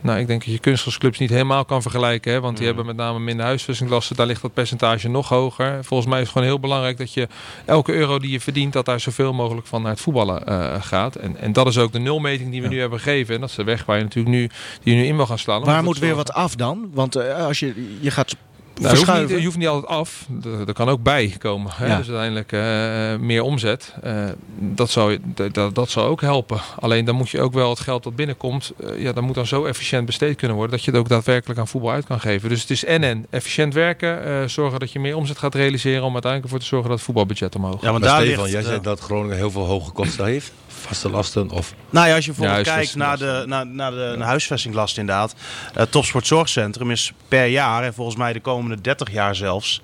Nou, ik denk dat je kunstgrasclubs niet helemaal kan vergelijken. Hè, want die hebben met name minder huisvestinglasten. Daar ligt dat percentage nog hoger. Volgens mij is het gewoon heel belangrijk dat je elke euro die je verdient... dat daar zoveel mogelijk van naar het voetballen eh, gaat. En, en dat is ook de nulmeting die we nu hebben gegeven. En dat is de weg waar je natuurlijk nu, die je nu in wil gaan slaan. Waar moet weer wat af dan? Want eh, als je, je gaat nou, je, hoeft niet, je hoeft niet altijd af. Er, er kan ook bij komen. Hè? Ja. Dus uiteindelijk eh, meer omzet. Eh, dat, zou, dat, dat, zou ook helpen. Alleen dan moet je ook wel het geld dat binnenkomt. eh, ja, dat moet dan zo efficiënt besteed kunnen worden. Dat je het ook daadwerkelijk aan voetbal uit kan geven. Dus het is en en. Efficiënt werken. eh, zorgen dat je meer omzet gaat realiseren. Om uiteindelijk ervoor te zorgen dat het voetbalbudget omhoog gaat. Ja, maar Maar daar Stefan, ligt, jij zei dat Groningen heel veel hoge kosten heeft. Vaste lasten of... Nou ja, als je bijvoorbeeld Ja, kijkt naar de, naar, naar de naar huisvestinglast inderdaad. Het Topsportzorgcentrum is per jaar, en volgens mij de komende 30 jaar zelfs,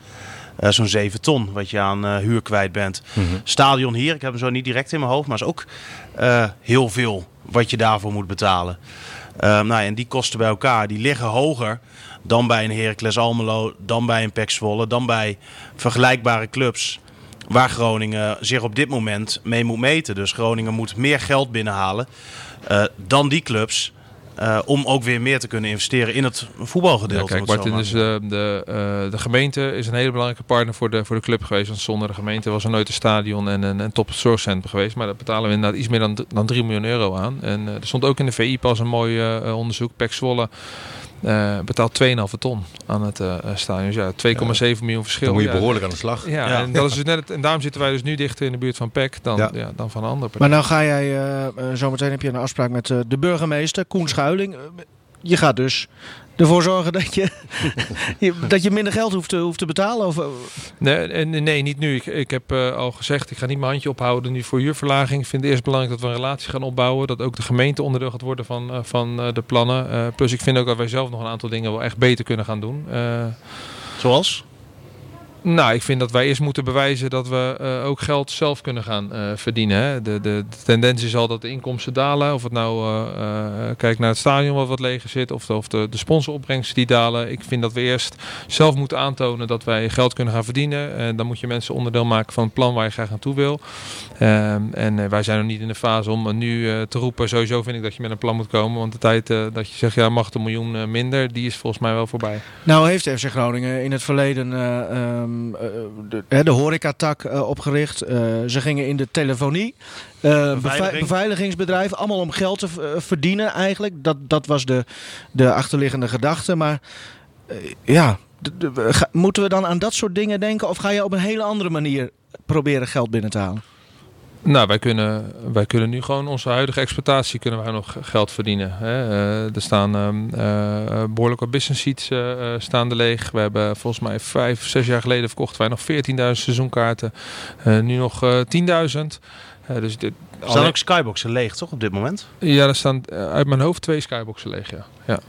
eh, zo'n 7 ton wat je aan eh, huur kwijt bent. Stadion hier, ik heb hem zo niet direct in mijn hoofd, maar is ook eh, heel veel wat je daarvoor moet betalen. Eh, nou, en die kosten bij elkaar, die liggen hoger dan bij een Heracles Almelo, dan bij een PEC Zwolle, dan bij vergelijkbare clubs waar Groningen zich op dit moment mee moet meten. Dus Groningen moet meer geld binnenhalen eh, dan die clubs. eh, om ook weer meer te kunnen investeren in het Ja, voetbalgedeelte. kijk, het zo Martin, dus te zeggen. de, de, eh, de gemeente is een hele belangrijke partner voor de, voor de club geweest. Want zonder de gemeente was er nooit een stadion en een, een geweest. Maar daar betalen we inderdaad iets meer dan, dan 3 miljoen euro aan. En eh, er stond ook in de VI pas een mooi eh, onderzoek. Pek Zwolle eh, betaalt 2,5 ton aan het eh, stadion. Dus ja, 2,7 miljoen verschil. Dan moet je Ja, behoorlijk aan de slag. Ja, Ja. En, dat is dus net het, en daarom zitten wij dus nu dichter in de buurt van PEC dan, ja. Ja. dan van een andere partij. Maar nou ga jij, eh, eh, zometeen heb je een afspraak met eh, de burgemeester, Koen Schuiling. Je gaat dus ervoor zorgen dat je, dat je minder geld hoeft te, hoeft te betalen? Of, eh, Nee, en- nee, niet nu. Ik, ik heb eh, al gezegd, ik ga niet mijn handje ophouden nu voor huurverlaging. Ik vind het eerst belangrijk dat we een relatie gaan opbouwen. Dat ook de gemeente onderdeel gaat worden van, eh, van eh, de plannen. Eh, plus ik vind ook dat wij zelf nog een aantal dingen wel echt beter kunnen gaan doen. Eh, Zoals? Nou, ik vind dat wij eerst moeten bewijzen dat we eh, ook geld zelf kunnen gaan eh, verdienen. Hè. De, de, de tendens is al dat de inkomsten dalen. Of het nou, eh, kijk naar het stadion wat wat leger zit. Of de, of de, de sponsoropbrengsten die dalen. Ik vind dat we eerst zelf moeten aantonen dat wij geld kunnen gaan verdienen. En dan moet je mensen onderdeel maken van het plan waar je graag naartoe wil. Ehm, en wij zijn nog niet in de fase om nu te roepen. Sowieso vind ik dat je met een plan moet komen. Want de tijd dat je zegt, ja, mag een miljoen minder. Die is volgens mij wel voorbij. Nou heeft FC Groningen in het verleden eh, ehm, eh, de, de horecatak eh, opgericht. Eh, ze gingen in de telefonie. Eh, Beveiliging. beveiligingsbedrijf. Allemaal om geld te eh, verdienen eigenlijk. Dat, dat was de, de achterliggende gedachte. Maar eh, ja, moeten we dan aan dat soort dingen denken? Of ga je op een hele andere manier proberen geld binnen te halen? Nou, wij kunnen, wij kunnen nu gewoon onze huidige exploitatie kunnen wij nog geld verdienen. Hè. Eh, er staan ehm, eh, behoorlijk wat business seats eh, staan er leeg. We hebben volgens mij vijf, zes jaar geleden verkochten wij nog 14.000 seizoenkaarten. Nu nog eh 10.000. Eh, dus dit, Er staan ook skyboxen leeg, toch, op dit moment? Ja, er staan uit mijn hoofd twee skyboxen leeg, ja. ja.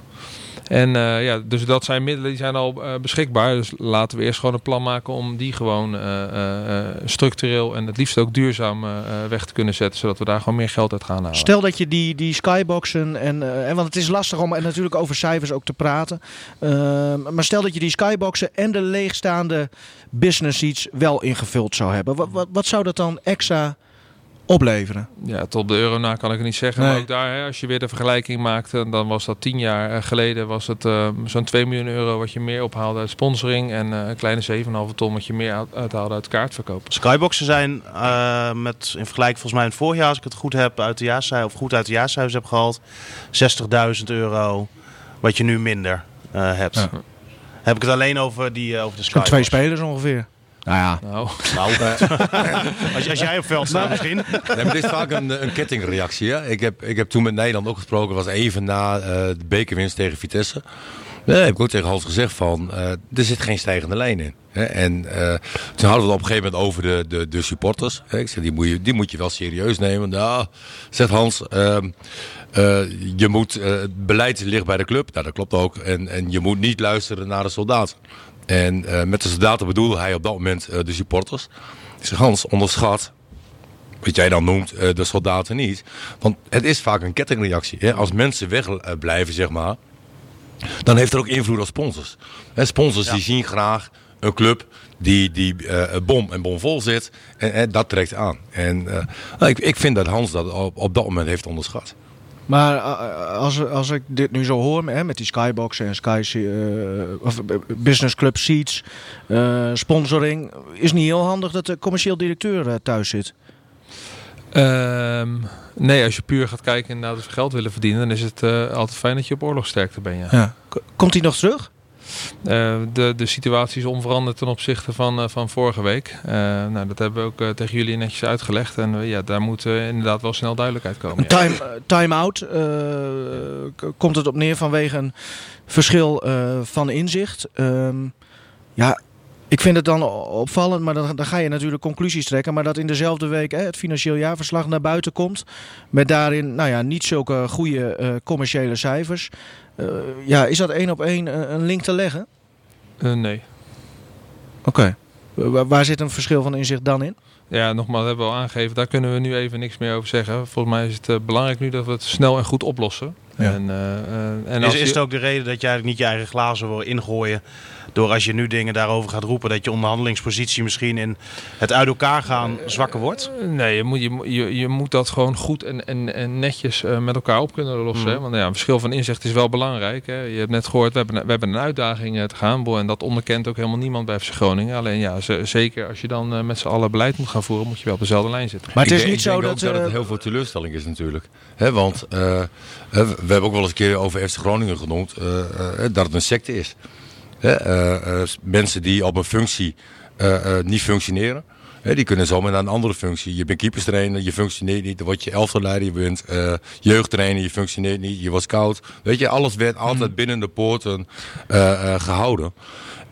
En eh, ja, dus dat zijn middelen die zijn al eh, beschikbaar. Dus laten we eerst gewoon een plan maken om die gewoon eh, structureel en het liefst ook duurzaam weg te kunnen zetten. Zodat we daar gewoon meer geld uit gaan halen. Stel dat je die, die skyboxen en, en want het is lastig om en natuurlijk over cijfers ook te praten. Ehm, maar stel dat je die skyboxen en de leegstaande business seats wel ingevuld zou hebben. Wat, wat zou dat dan extra opleveren? Ja, tot de euro na kan ik het niet zeggen. Nee. Maar ook daar, hè, als je weer de vergelijking maakt, eh, dan was dat tien jaar eh, geleden was het eh, zo'n 2 miljoen euro wat je meer ophaalde uit sponsoring. En eh, een kleine 7,5 ton wat je meer uit- uithaalde uit kaartverkoop. Skyboxen zijn eh, met, in vergelijking volgens mij in het voorjaar, als ik het goed heb, uit de jaarcijfer, of goed uit de jaarcijfers heb gehaald, 60.000 euro, wat je nu minder eh, hebt. Ja. Heb ik het alleen over, die, over de Skybox? twee spelers ongeveer. Nou ja, Nou, Nou, als, als jij op veld staat misschien. Nee, maar dit is vaak een, een kettingreactie. Hè? Ik, heb, ik heb toen met Nederland ook gesproken. was even na eh, de bekerwinst tegen Vitesse. Nee, heb ik ook tegen Hans gezegd van, eh, er zit geen stijgende lijn in. Hè? En eh, toen hadden we het op een gegeven moment over de, de, de supporters. Hè? Ik zeg, die moet, je, die moet je wel serieus nemen. Nou, zegt Hans, ehm, eh, je moet, eh, het beleid ligt bij de club. Nou, dat klopt ook. En, en je moet niet luisteren naar de soldaten. En eh, met de soldaten bedoelde hij op dat moment eh, de supporters. Hans, onderschat wat jij dan noemt, eh, de soldaten niet. Want het is vaak een kettingreactie. Hè? Als mensen wegblijven, zeg maar, dan heeft er ook invloed op sponsors. Hè, sponsors die zien graag een club die, die bom en bomvol zit. En, en dat trekt aan. En nou, ik, ik vind dat Hans dat op, op dat moment heeft onderschat. Maar eh, als, als ik dit nu zo hoor hè, met die skyboxen en sky eh, of, eh, business club seats, eh, sponsoring, is niet heel handig dat de commercieel directeur eh, thuis zit. Ehm, nee, als je puur gaat kijken of we geld willen verdienen, dan is het eh, altijd fijn dat je op oorlogsterkte bent. Ja. Komt hij nog terug? Eh, de, de situatie is onveranderd ten opzichte van, eh, van vorige week. Eh, nou, dat hebben we ook tegen jullie netjes uitgelegd. En ja, daar moet inderdaad wel snel duidelijkheid komen. Ja. time, time-out eh, k- komt het op neer vanwege een verschil van inzicht. Ehm, ja, ik vind het dan opvallend, maar dan, dan ga je natuurlijk conclusies trekken. Maar dat in dezelfde week hè, het financieel jaarverslag naar buiten komt. Met daarin nou ja, niet zulke goede eh, commerciële cijfers. Eh, ja, is dat één op één een, een link te leggen? Eh, nee. Oké. Wa- waar zit een verschil van inzicht dan in? Ja, nogmaals, hebben we al aangegeven. Daar kunnen we nu even niks meer over zeggen. Volgens mij is het eh, belangrijk nu dat we het snel en goed oplossen. Ja. En, eh, eh, en Is, als is je- het ook de reden dat je eigenlijk niet je eigen glazen wil ingooien? Door als je nu dingen daarover gaat roepen, dat je onderhandelingspositie misschien in het uit elkaar gaan zwakker wordt? Nee, je moet, je, je, je moet dat gewoon goed en, en, en netjes eh, met elkaar op kunnen lossen. Hè. Want ja, een verschil van inzicht is wel belangrijk. Hè. Je hebt net gehoord, we hebben, een- we hebben een uitdaging eh, te gaan. En dat onderkent ook helemaal niemand bij FC Groningen. Alleen ja, ze- zeker als je dan eh, met z'n allen beleid moet gaan voeren, moet je wel op dezelfde lijn zitten. Maar het is denk- niet zo denk dat... dat het eh, heel veel teleurstelling is natuurlijk. Hè, want eh, we hebben ook wel eens een keer over FC Groningen genoemd eh, eh, dat het een secte is. Hè, eh, eh, mensen die op een functie eh, eh, niet functioneren. Hè, die kunnen zomaar naar een andere functie. Je bent keeperstrainer, je functioneert niet. Dan word je elftalleider, je bent eh, jeugdtrainer, je functioneert niet. Je was scout. Weet je, alles werd altijd binnen de poorten eh, eh, gehouden.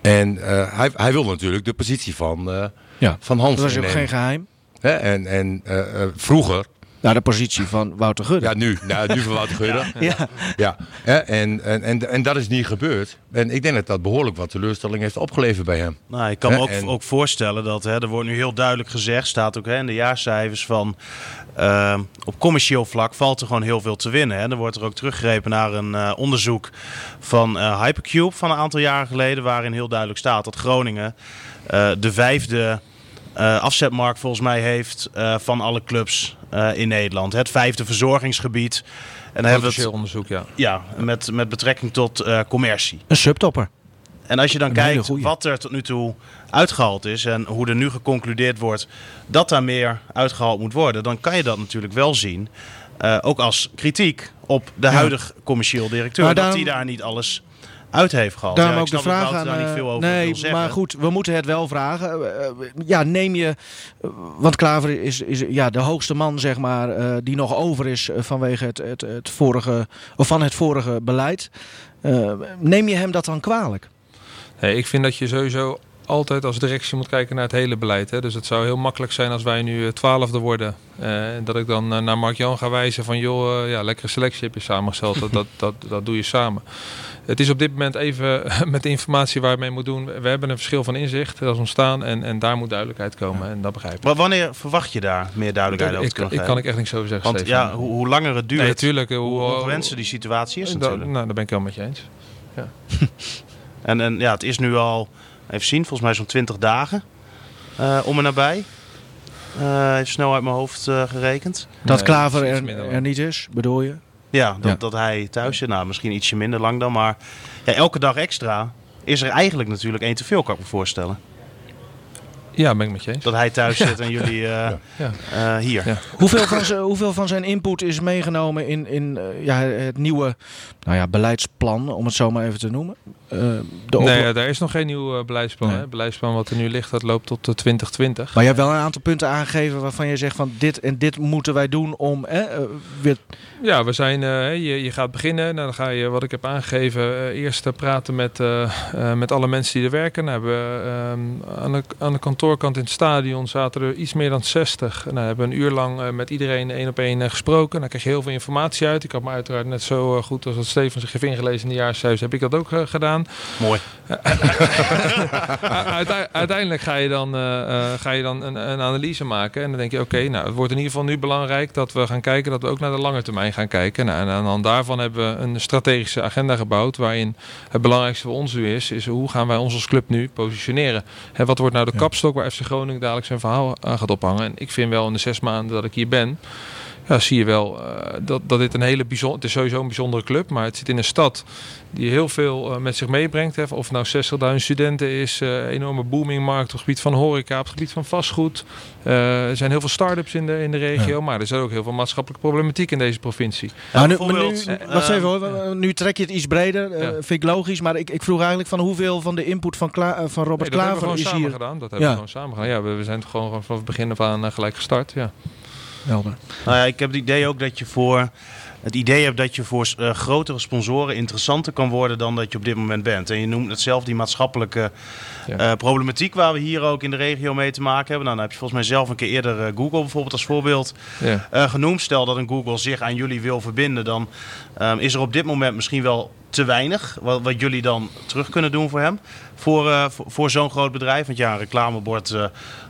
En eh, hij, hij wil natuurlijk de positie van, eh, Ja. van Hans dat was ook geen geheim. Hè, en en eh, eh, vroeger, naar de positie van Wouter Gudde. Ja, nu. Nou, nu van Wouter Gudde. Ja. Ja, hè, en, en, en, en dat is niet gebeurd. En ik denk dat dat behoorlijk wat teleurstelling heeft opgeleverd bij hem. Nou, ik kan me ook, en- ook voorstellen dat hè, er wordt nu heel duidelijk gezegd, staat ook hè, in de jaarcijfers van eh, op commercieel vlak valt er gewoon heel veel te winnen. Hè. Er wordt er ook teruggegrepen naar een eh, onderzoek van eh, Hypercube van een aantal jaren geleden, waarin heel duidelijk staat dat Groningen eh, de vijfde afzetmarkt volgens mij heeft eh, van alle clubs eh, in Nederland. Het vijfde verzorgingsgebied. En dan hebben we het onderzoek, ja. ja, met, met betrekking tot eh, commercie. Een subtopper. En als je dan kijkt goeie. wat er tot nu toe uitgehaald is en hoe er nu geconcludeerd wordt dat daar meer uitgehaald moet worden, dan kan je dat natuurlijk wel zien. eh, ook als kritiek op de huidige commercieel directeur. Maar dat hij daar niet alles uit heeft gehaald. Daarom Ja, ook ik de vraag aan... daar niet eh, veel over nee, maar goed, we moeten het wel vragen. Eh, eh, ja, neem je... want Klaver is, is ja, de hoogste man, zeg maar, eh, die nog over is vanwege het, het, het vorige, of van het vorige beleid. Eh, neem je hem dat dan kwalijk? Nee, ik vind dat je sowieso altijd als directie moet kijken naar het hele beleid. Hè. Dus het zou heel makkelijk zijn als wij nu twaalfde worden. eh, en dat ik dan naar Mark-Jan ga wijzen van... joh, ja, lekkere selectie heb je samengesteld. dat, dat, dat, dat doe je samen. Het is op dit moment even met de informatie waar je mee moet doen. We hebben een verschil van inzicht. Dat is ontstaan en, en daar moet duidelijkheid komen. En dat begrijp ik. Maar wanneer verwacht je daar meer duidelijkheid over Ik, te kunnen ik kan ik echt niks over zeggen, Want ja, hoe, hoe langer het duurt, Nee, tuurlijk. eh, hoe Hoe, die situatie is dat- natuurlijk. Nou, daar ben ik wel met je eens. En, en ja, het is nu al, even zien, volgens mij zo'n 20 dagen eh, om en nabij. Eh even snel uit mijn hoofd eh, gerekend. Dat Nee, Klaver er, er niet is, bedoel je? Ja, dat, Ja. dat hij thuis zit. Nou, misschien ietsje minder lang dan. Maar ja, elke dag extra is er eigenlijk natuurlijk één te veel, kan ik me voorstellen. Ja, ben ik met je eens. Dat hij thuis zit en jullie eh, Ja. eh, hier. Ja. Hoeveel van, zijn, hoeveel van zijn input is meegenomen in, in eh, ja, het nieuwe nou ja, beleidsplan, om het zo maar even te noemen? Eh, de Nee, ja, daar is nog geen nieuw eh, beleidsplan. Nee. Hè. Het beleidsplan wat er nu ligt, dat loopt tot eh, 2020. Maar je hebt wel een aantal punten aangegeven waarvan je zegt van dit en dit moeten wij doen om eh, eh, weer Ja, we zijn, eh, je, je gaat beginnen. Nou, dan ga je, wat ik heb aangegeven, eh, eerst eh, praten met, eh, eh, met alle mensen die er werken. Nou, hebben we, ehm, aan, de, aan de kantoorkant in het stadion zaten er iets meer dan 60. Nou, hebben we een uur lang eh, met iedereen één op één eh, gesproken. Dan krijg je heel veel informatie uit. Ik had me uiteraard net zo eh, goed als dat Steven zich heeft ingelezen in de jaarcijfers, heb ik dat ook eh, gedaan. Mooi. Uite- uiteindelijk ga je dan, eh, eh, ga je dan een, een analyse maken. En dan denk je, oké, nou, het wordt in ieder geval nu belangrijk dat we gaan kijken, dat we ook naar de lange termijn gaan kijken. Nou, en aan de hand daarvan hebben we een strategische agenda gebouwd. Waarin het belangrijkste voor ons nu is, is hoe gaan wij ons als club nu positioneren. Hè, wat wordt nou de kapstok waar FC Groningen dadelijk zijn verhaal aan gaat ophangen. En ik vind wel in de zes maanden dat ik hier ben, ja, zie je wel eh, dat, dat dit een hele bijzonder... Het is sowieso een bijzondere club, maar het zit in een stad die heel veel eh, met zich meebrengt. Hè. Of het nou 60.000 studenten is, eh, enorme boomingmarkt op het gebied van horeca, op het gebied van vastgoed. Eh, er zijn heel veel start-ups in de, in de regio, maar er is ook heel veel maatschappelijke problematiek in deze provincie. Maar nu, maar bijvoorbeeld, nu, eh, wacht even hoor, nu trek je het iets breder, Ja. vind ik logisch. Maar ik, ik vroeg eigenlijk van hoeveel van de input van, Kla- van Robert Nee, dat hebben we Klaver gewoon is samen hier... gedaan. Dat hebben Ja. we gewoon samen gedaan. Ja, we, we zijn gewoon vanaf het begin af aan gelijk gestart. Ja. Helder. Nou ja, ik heb het idee ook dat je voor het idee hebt dat je voor eh, grotere sponsoren interessanter kan worden dan dat je op dit moment bent. En je noemt het zelf die maatschappelijke Ja. eh, problematiek waar we hier ook in de regio mee te maken hebben. Nou, dan heb je volgens mij zelf een keer eerder eh, Google bijvoorbeeld als voorbeeld Ja. genoemd. Stel dat een Google zich aan jullie wil verbinden, dan ehm, is er op dit moment misschien wel te weinig wat, wat jullie dan terug kunnen doen voor hem. Voor, voor, voor zo'n groot bedrijf. Want ja, een reclamebord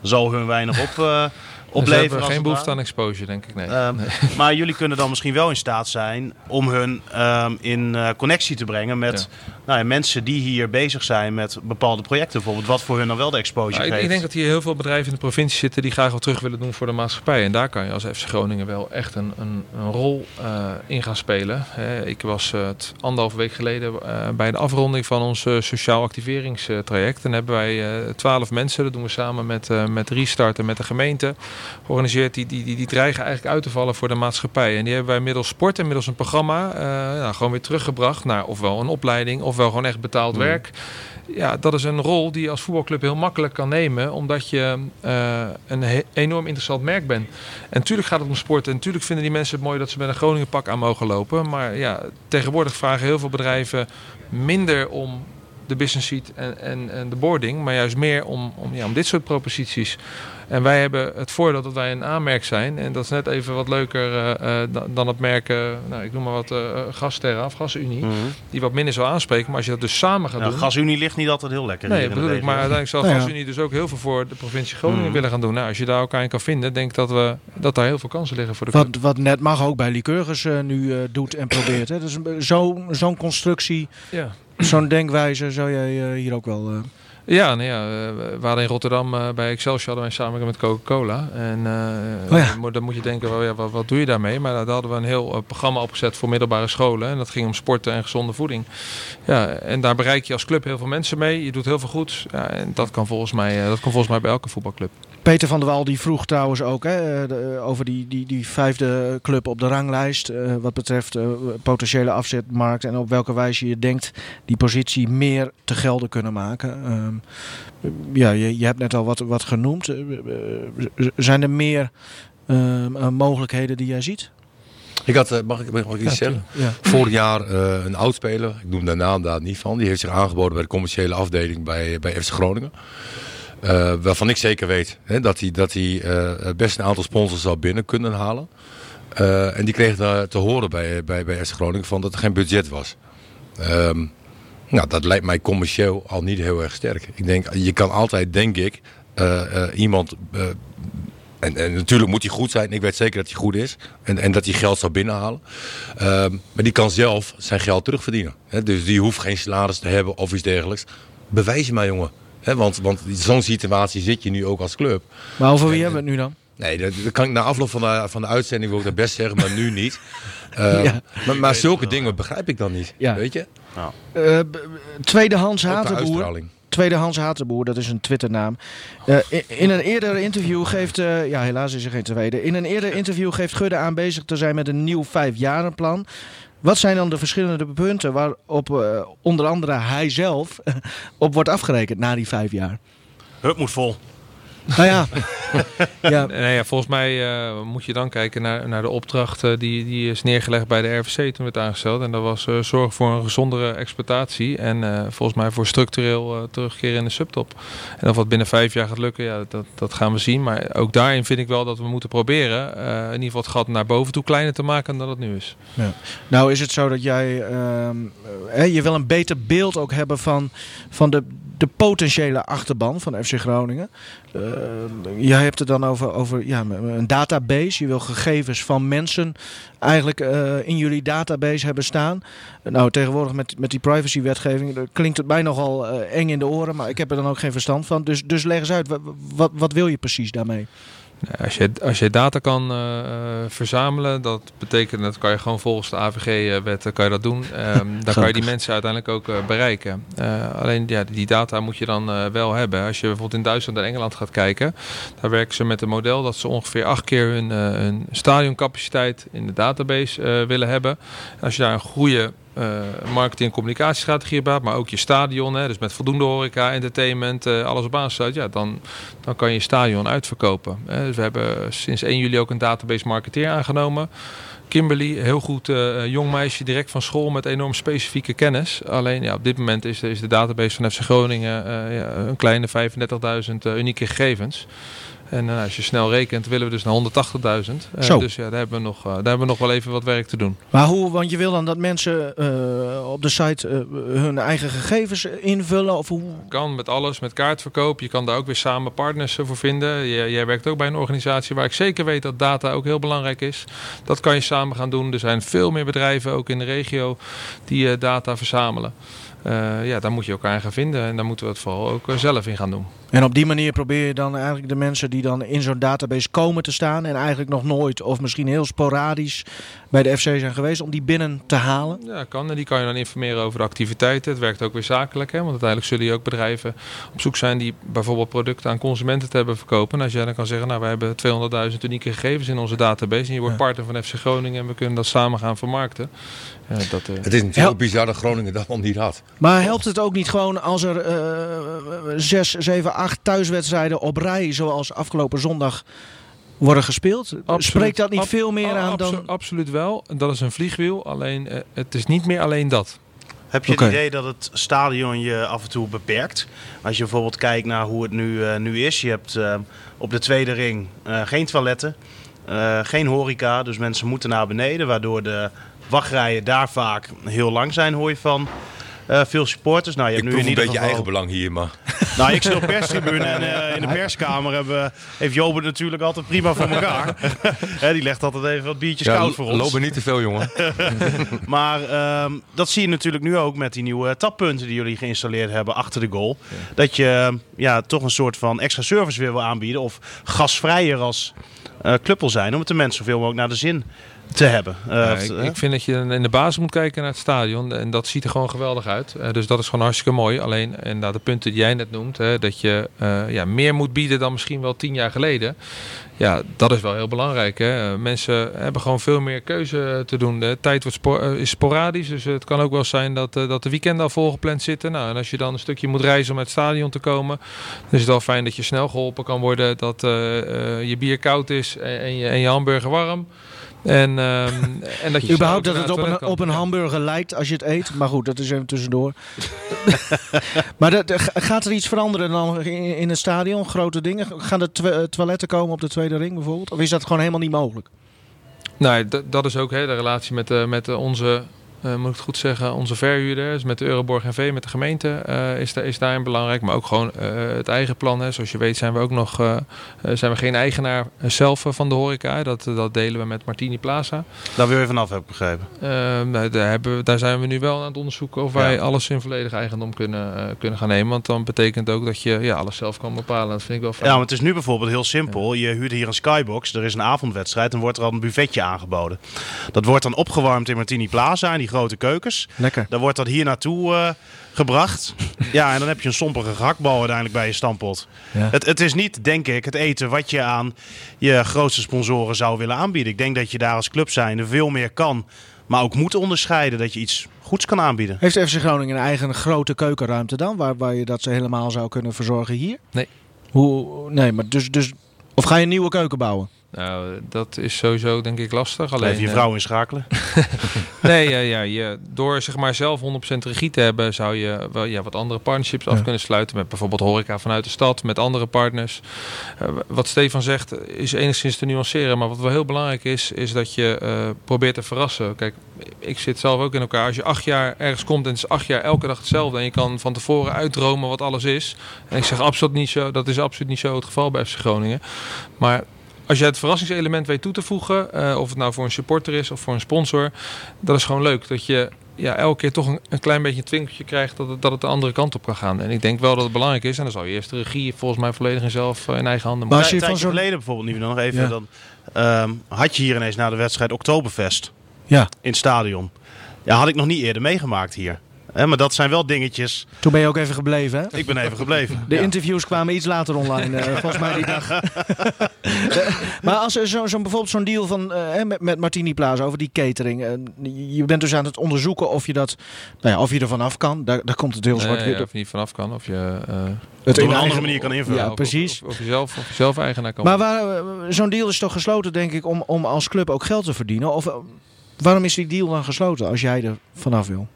zal hun weinig op, eh Dus we opleveren. hebben geen behoefte aan exposure, denk ik. Nee. Ehm, Maar jullie kunnen dan misschien wel in staat zijn om hun ehm, in eh, connectie te brengen met nou ja, mensen die hier bezig zijn met bepaalde projecten. Bijvoorbeeld wat voor hun dan wel de exposure Nou, ik, geeft. ik denk dat hier heel veel bedrijven in de provincie zitten die graag wat terug willen doen voor de maatschappij. En daar kan je als FC Groningen wel echt een, een, een rol eh, in gaan spelen. Ik was eh, het anderhalve week geleden eh, bij de afronding van ons eh, sociaal activeringstraject. En hebben wij eh, twaalf mensen, dat doen we samen met, eh, met Restart en met de gemeente, georganiseerd. Die, die, die, die dreigen eigenlijk uit te vallen voor de maatschappij. En die hebben wij middels sport en middels een programma eh, nou, gewoon weer teruggebracht naar ofwel een opleiding ofwel gewoon echt betaald werk ja, dat is een rol die je als voetbalclub heel makkelijk kan nemen. Omdat je eh, een enorm interessant merk bent. En natuurlijk gaat het om sport. En natuurlijk vinden die mensen het mooi dat ze met een Groningen pak aan mogen lopen. Maar ja, tegenwoordig vragen heel veel bedrijven minder om de business seat en, en, en de boarding, maar juist meer om, om, ja, om dit soort proposities. En wij hebben het voordeel dat wij een aanmerk zijn. En dat is net even wat leuker eh, eh, dan- het merken, nou, ik noem maar wat, eh Gasterra of Gasunie. Mhm. Die wat minder zou aanspreken. Maar als je dat dus samen gaat Nou, doen... Gasunie ligt niet altijd heel lekker. Nee, bedoel ik. Maar uiteindelijk zal Nou ja. GasUnie dus ook heel veel voor de provincie Groningen Mhm. willen gaan doen. Nou, als je daar elkaar in kan vinden, denk ik dat, we, dat daar heel veel kansen liggen voor de. Wat, wat net mag ook bij Lycurgus nu eh, doet en probeert. Hè. Dus een- zo- zo'n constructie, Ja. zo'n denkwijze zou jij hier ook wel... Ja, nou ja, we waren in Rotterdam eh, bij Excelsior hadden wij samen met Coca-Cola. En eh, Oh ja. dan moet- je denken, wel, ja, wat, wat doe je daarmee? Maar daar hadden we een heel eh, programma opgezet voor middelbare scholen. En dat ging om sporten en gezonde voeding. Ja, en daar bereik je als club heel veel mensen mee. Je doet heel veel goeds. Ja, en dat kan volgens mij, dat kan volgens mij bij elke voetbalclub. Peter van der Wal die vroeg trouwens ook hè, eh, de- over die, die, die vijfde club op de ranglijst. eh, wat betreft eh, potentiële afzetmarkt. En op welke wijze je denkt die positie meer te gelden kunnen maken. Ehm, ja, je, je hebt net al wat, wat genoemd. Eh, eh, zijn er meer ehm, eh, mogelijkheden die jij ziet? Ik had, eh, mag ik, mag ik iets zeggen? Ja. Vorig jaar eh, een oudspeler, ik noem de naam daar niet van, die heeft zich aangeboden bij de commerciële afdeling bij, bij FC Groningen. Eh, waarvan ik zeker weet hè, dat hij, dat hij eh, best een aantal sponsors zou binnen kunnen halen. Eh, en die kreeg daar te horen bij, bij, bij FC Groningen van dat er geen budget was. Ehm, nou, dat lijkt mij commercieel al niet heel erg sterk. Ik denk, je kan altijd, denk ik, iemand en, en natuurlijk moet hij goed zijn. Ik weet zeker dat hij goed is. En, en dat hij geld zou binnenhalen. Ehm, maar die kan zelf zijn geld terugverdienen. Dus die hoeft geen salaris te hebben of iets dergelijks. Bewijs je maar, jongen. Hè, want want in zo'n situatie zit je nu ook als club. Maar over wie hebben we het nu dan? Nee, dat, dat kan ik na afloop van de, van de uitzending wil ik dat best zeggen, maar nu niet. Ehm, Ja. Maar, maar zulke dingen begrijp ik dan niet. Ja. Weet je? Eh, tweedehands Ook qua Hatenboer. Tweedehands Hatenboer, dat is een Twitternaam. Eh, in, in een eerder interview geeft, eh, ja helaas is er geen tweede. In een eerder interview geeft Gudde aan bezig te zijn met een nieuw vijfjarenplan. Wat zijn dan de verschillende punten waarop eh, onder andere hij zelf op wordt afgerekend na die vijf jaar? Hup moet vol. Nou ja, ja Nee, ja, volgens mij eh, moet je dan kijken naar, naar de opdracht eh, die, die is neergelegd bij de RVC toen werd aangesteld. En dat was eh, zorg voor een gezondere exploitatie en eh, volgens mij voor structureel eh, terugkeren in de subtop. En of wat binnen vijf jaar gaat lukken, ja, dat, dat gaan we zien. Maar ook daarin vind ik wel dat we moeten proberen eh, in ieder geval het gat naar boven toe kleiner te maken dan dat het nu is. Nou is het zo dat jij, ehm, eh, je wil een beter beeld ook hebben van, van de, de potentiële achterban van FC Groningen. Eh, jij hebt het dan over, over ja, een database. Je wil gegevens van mensen eigenlijk eh, in jullie database hebben staan. Nou, tegenwoordig met, met die privacywetgeving klinkt het mij nogal eh, eng in de oren, maar ik heb er dan ook geen verstand van. Dus, dus leg eens uit, wat, wat wil je precies daarmee? Als je, als je data kan eh, eh, verzamelen, dat betekent dat kan je gewoon volgens de AVG-wet kan je dat doen. Ehm, dan kan je die mensen uiteindelijk ook eh, bereiken. Alleen ja, die data moet je dan wel hebben. Als je bijvoorbeeld in Duitsland en Engeland gaat kijken, daar werken ze met een model dat ze ongeveer acht keer hun, hun stadioncapaciteit in de database willen hebben. En als je daar een goede marketing- en communicatiestrategie hebt, maar ook je stadion, hè, dus met voldoende horeca, entertainment, eh, alles op aansluit, ja, dan, dan kan je je stadion uitverkopen. Hè. Dus we hebben sinds 1 juli ook een database marketeer aangenomen. Kimberly, heel goed eh, jong meisje, direct van school met enorm specifieke kennis. Alleen ja, op dit moment is, is de database van FC Groningen eh, ja, een kleine 35.000 eh, unieke gegevens. En eh, als je snel rekent, willen we dus naar 180.000. Eh, dus ja, daar hebben, we nog, eh, daar hebben we nog wel even wat werk te doen. Maar hoe, want je wil dan dat mensen op de site hun eigen gegevens invullen? Of hoe? kan met alles, met kaartverkoop. Je kan daar ook weer samen partners voor vinden. Jij, jij werkt ook bij een organisatie waar ik zeker weet dat data ook heel belangrijk is. Dat kan je samen gaan doen. Er zijn veel meer bedrijven, ook in de regio, die data verzamelen. Ja, daar moet je elkaar in gaan vinden en daar moeten we het vooral ook zelf in gaan doen. En op die manier probeer je dan eigenlijk de mensen die dan in zo'n database komen te staan en eigenlijk nog nooit of misschien heel sporadisch bij de FC zijn geweest om die binnen te halen. Ja, kan. En die kan je dan informeren over de activiteiten. Het werkt ook weer zakelijk. Hè? Want uiteindelijk zullen je ook bedrijven op zoek zijn die bijvoorbeeld producten aan consumenten te hebben verkopen. En als jij dan kan zeggen, nou wij hebben 200.000 unieke gegevens in onze database. En je wordt Ja. partner van FC Groningen en we kunnen dat samen gaan vermarkten. Ja, dat, eh, Het is natuurlijk bizar dat Groningen dat al niet had. Maar helpt het ook niet gewoon als er eh, zes, zeven, acht thuiswedstrijden op rij zoals afgelopen zondag worden gespeeld? Absoluut. Spreekt dat niet Ab- veel meer aan dan... Absoluut wel. Dat is een vliegwiel. Alleen eh, het is niet meer alleen dat. Heb je het idee dat het stadion je af en toe beperkt? Als je bijvoorbeeld kijkt naar hoe het nu, eh, nu is. Je hebt eh, op de tweede ring eh, geen toiletten, eh, geen horeca. Dus mensen moeten naar beneden. Waardoor de wachtrijen daar vaak heel lang zijn, hoor je van eh, veel supporters. Nou, je Ik nu proef in een beetje geval... eigenbelang hier, maar... Nou, ik zit op perstribune en eh, in de perskamer hebben, heeft het natuurlijk altijd prima voor elkaar. Hè, die legt altijd even wat biertjes koud voor ons. lopen niet te veel, jongen. Maar ehm, dat zie je natuurlijk nu ook met die nieuwe tappunten die jullie geïnstalleerd hebben achter de goal. Dat je ja, toch een soort van extra service weer wil aanbieden. Of gasvrijer als eh club wil zijn. Om het de mensen zoveel mogelijk naar de zin te hebben. Eh, Ja, of, ik, ik vind dat je in de basis moet kijken naar het stadion. En dat ziet er gewoon geweldig uit. Eh, dus dat is gewoon hartstikke mooi. Alleen inderdaad, de punten die jij net noemt. Hè, dat je eh, ja, meer moet bieden dan misschien wel tien jaar geleden. Ja, dat is wel heel belangrijk. Hè. Mensen hebben gewoon veel meer keuze te doen. De tijd wordt is sporadisch. Dus het kan ook wel zijn dat, dat de weekenden al volgepland zitten. Nou, en als je dan een stukje moet reizen om uit het stadion te komen. Dan is het wel fijn dat je snel geholpen kan worden. Dat je bier koud is en, en je, en je hamburger warm. En, ehm, en dat je Überhaupt dat het op een, op een hamburger lijkt als je het eet. Maar goed, dat is even tussendoor. maar dat- ga- gaat er iets veranderen dan in, in het stadion? Grote dingen? Gaan er twa- toiletten komen op de tweede ring bijvoorbeeld? Of is dat gewoon helemaal niet mogelijk? Nou, dat, is ook hè, de relatie met, eh, met eh, onze, eh, moet ik het goed zeggen, onze verhuurder. Dus met de Euroborg NV, met de gemeente eh, is, daar is daarin belangrijk. Maar ook gewoon eh, het eigen plan. Hè. Zoals je weet zijn we ook nog zijn we geen eigenaar zelf van de horeca. Dat, dat delen we met Martini Plaza. Daar wil je vanaf, heb ik begrepen. Daar, hebben, we- daar zijn we nu wel aan het onderzoeken of Ja. wij alles in volledig eigendom kunnen, kunnen gaan nemen. Want dan betekent ook dat je ja, alles zelf kan bepalen. Dat vind ik wel fijn. Ja, maar het is nu bijvoorbeeld heel simpel. Je huurt hier een skybox, er is een avondwedstrijd en wordt er al een buffetje aangeboden. Dat wordt dan opgewarmd in Martini Plaza, die grote keukens. Lekker. Dan wordt dat hier naartoe eh, gebracht. Ja, en dan heb je een sompige gehaktbal uiteindelijk bij je stampot. Ja. Het, het is niet, denk ik, het eten wat je aan je grootste sponsoren zou willen aanbieden. Ik denk dat je daar als club zijnde veel meer kan, maar ook moet onderscheiden dat je iets goeds kan aanbieden. Heeft FC Groningen een eigen grote keukenruimte dan? Waar, waar je dat ze helemaal zou kunnen verzorgen hier? Nee. Hoe, nee, maar dus, dus... Of ga je een nieuwe keuken bouwen? Nou, dat is sowieso denk ik lastig. Alleen, Even je eh, vrouw inschakelen. Nee, ja, ja, je, door zeg maar zelf 100% regie te hebben, zou je wel ja, wat andere partnerships af kunnen sluiten. Met bijvoorbeeld horeca vanuit de stad, met andere partners. Eh, wat Stefan zegt is enigszins te nuanceren. Maar wat wel heel belangrijk is, is dat je eh, probeert te verrassen. Kijk, ik zit zelf ook in elkaar. Als je acht jaar ergens komt en het is acht jaar elke dag hetzelfde. En je kan van tevoren uitdromen wat alles is. En ik zeg absoluut niet zo, dat is absoluut niet zo het geval bij FC Groningen. Maar als je het verrassingselement weet toe te voegen, eh, of het nou voor een supporter is of voor een sponsor, dat is gewoon leuk. Dat je ja, elke keer toch een, een klein beetje een twinkeltje krijgt dat het, dat het de andere kant op kan gaan. En ik denk wel dat het belangrijk is. En dan zal je eerst de regie volgens mij volledig in zelf eh, in eigen handen Maar als je Een van zo'n- geleden bijvoorbeeld, nu nog even, Ja. dan ehm, had je hier ineens na de wedstrijd Oktoberfest Ja. in het stadion. Ja, had ik nog niet eerder meegemaakt hier. Hè, maar dat zijn wel dingetjes. Toen ben je ook even gebleven, hè? Ik ben even gebleven. De Ja. interviews kwamen iets later online, eh, volgens mij die dag. Maar als er zo, zo'n bijvoorbeeld zo'n deal van, eh, hè, met, met Martini Plaza over die catering. eh, je bent dus aan het onderzoeken of je, dat, nou ja, of je er vanaf kan. Daar, daar komt het heel zwart Nee, weer. of je niet vanaf kan, of je, eh, het op een andere manier kan invullen. Ja, of- precies. Of, of, je zelf, of je zelf eigenaar kan Maar waar, zo'n deal is toch gesloten, denk ik, om, om als club ook geld te verdienen? Of waarom is die deal dan gesloten als jij er vanaf wil?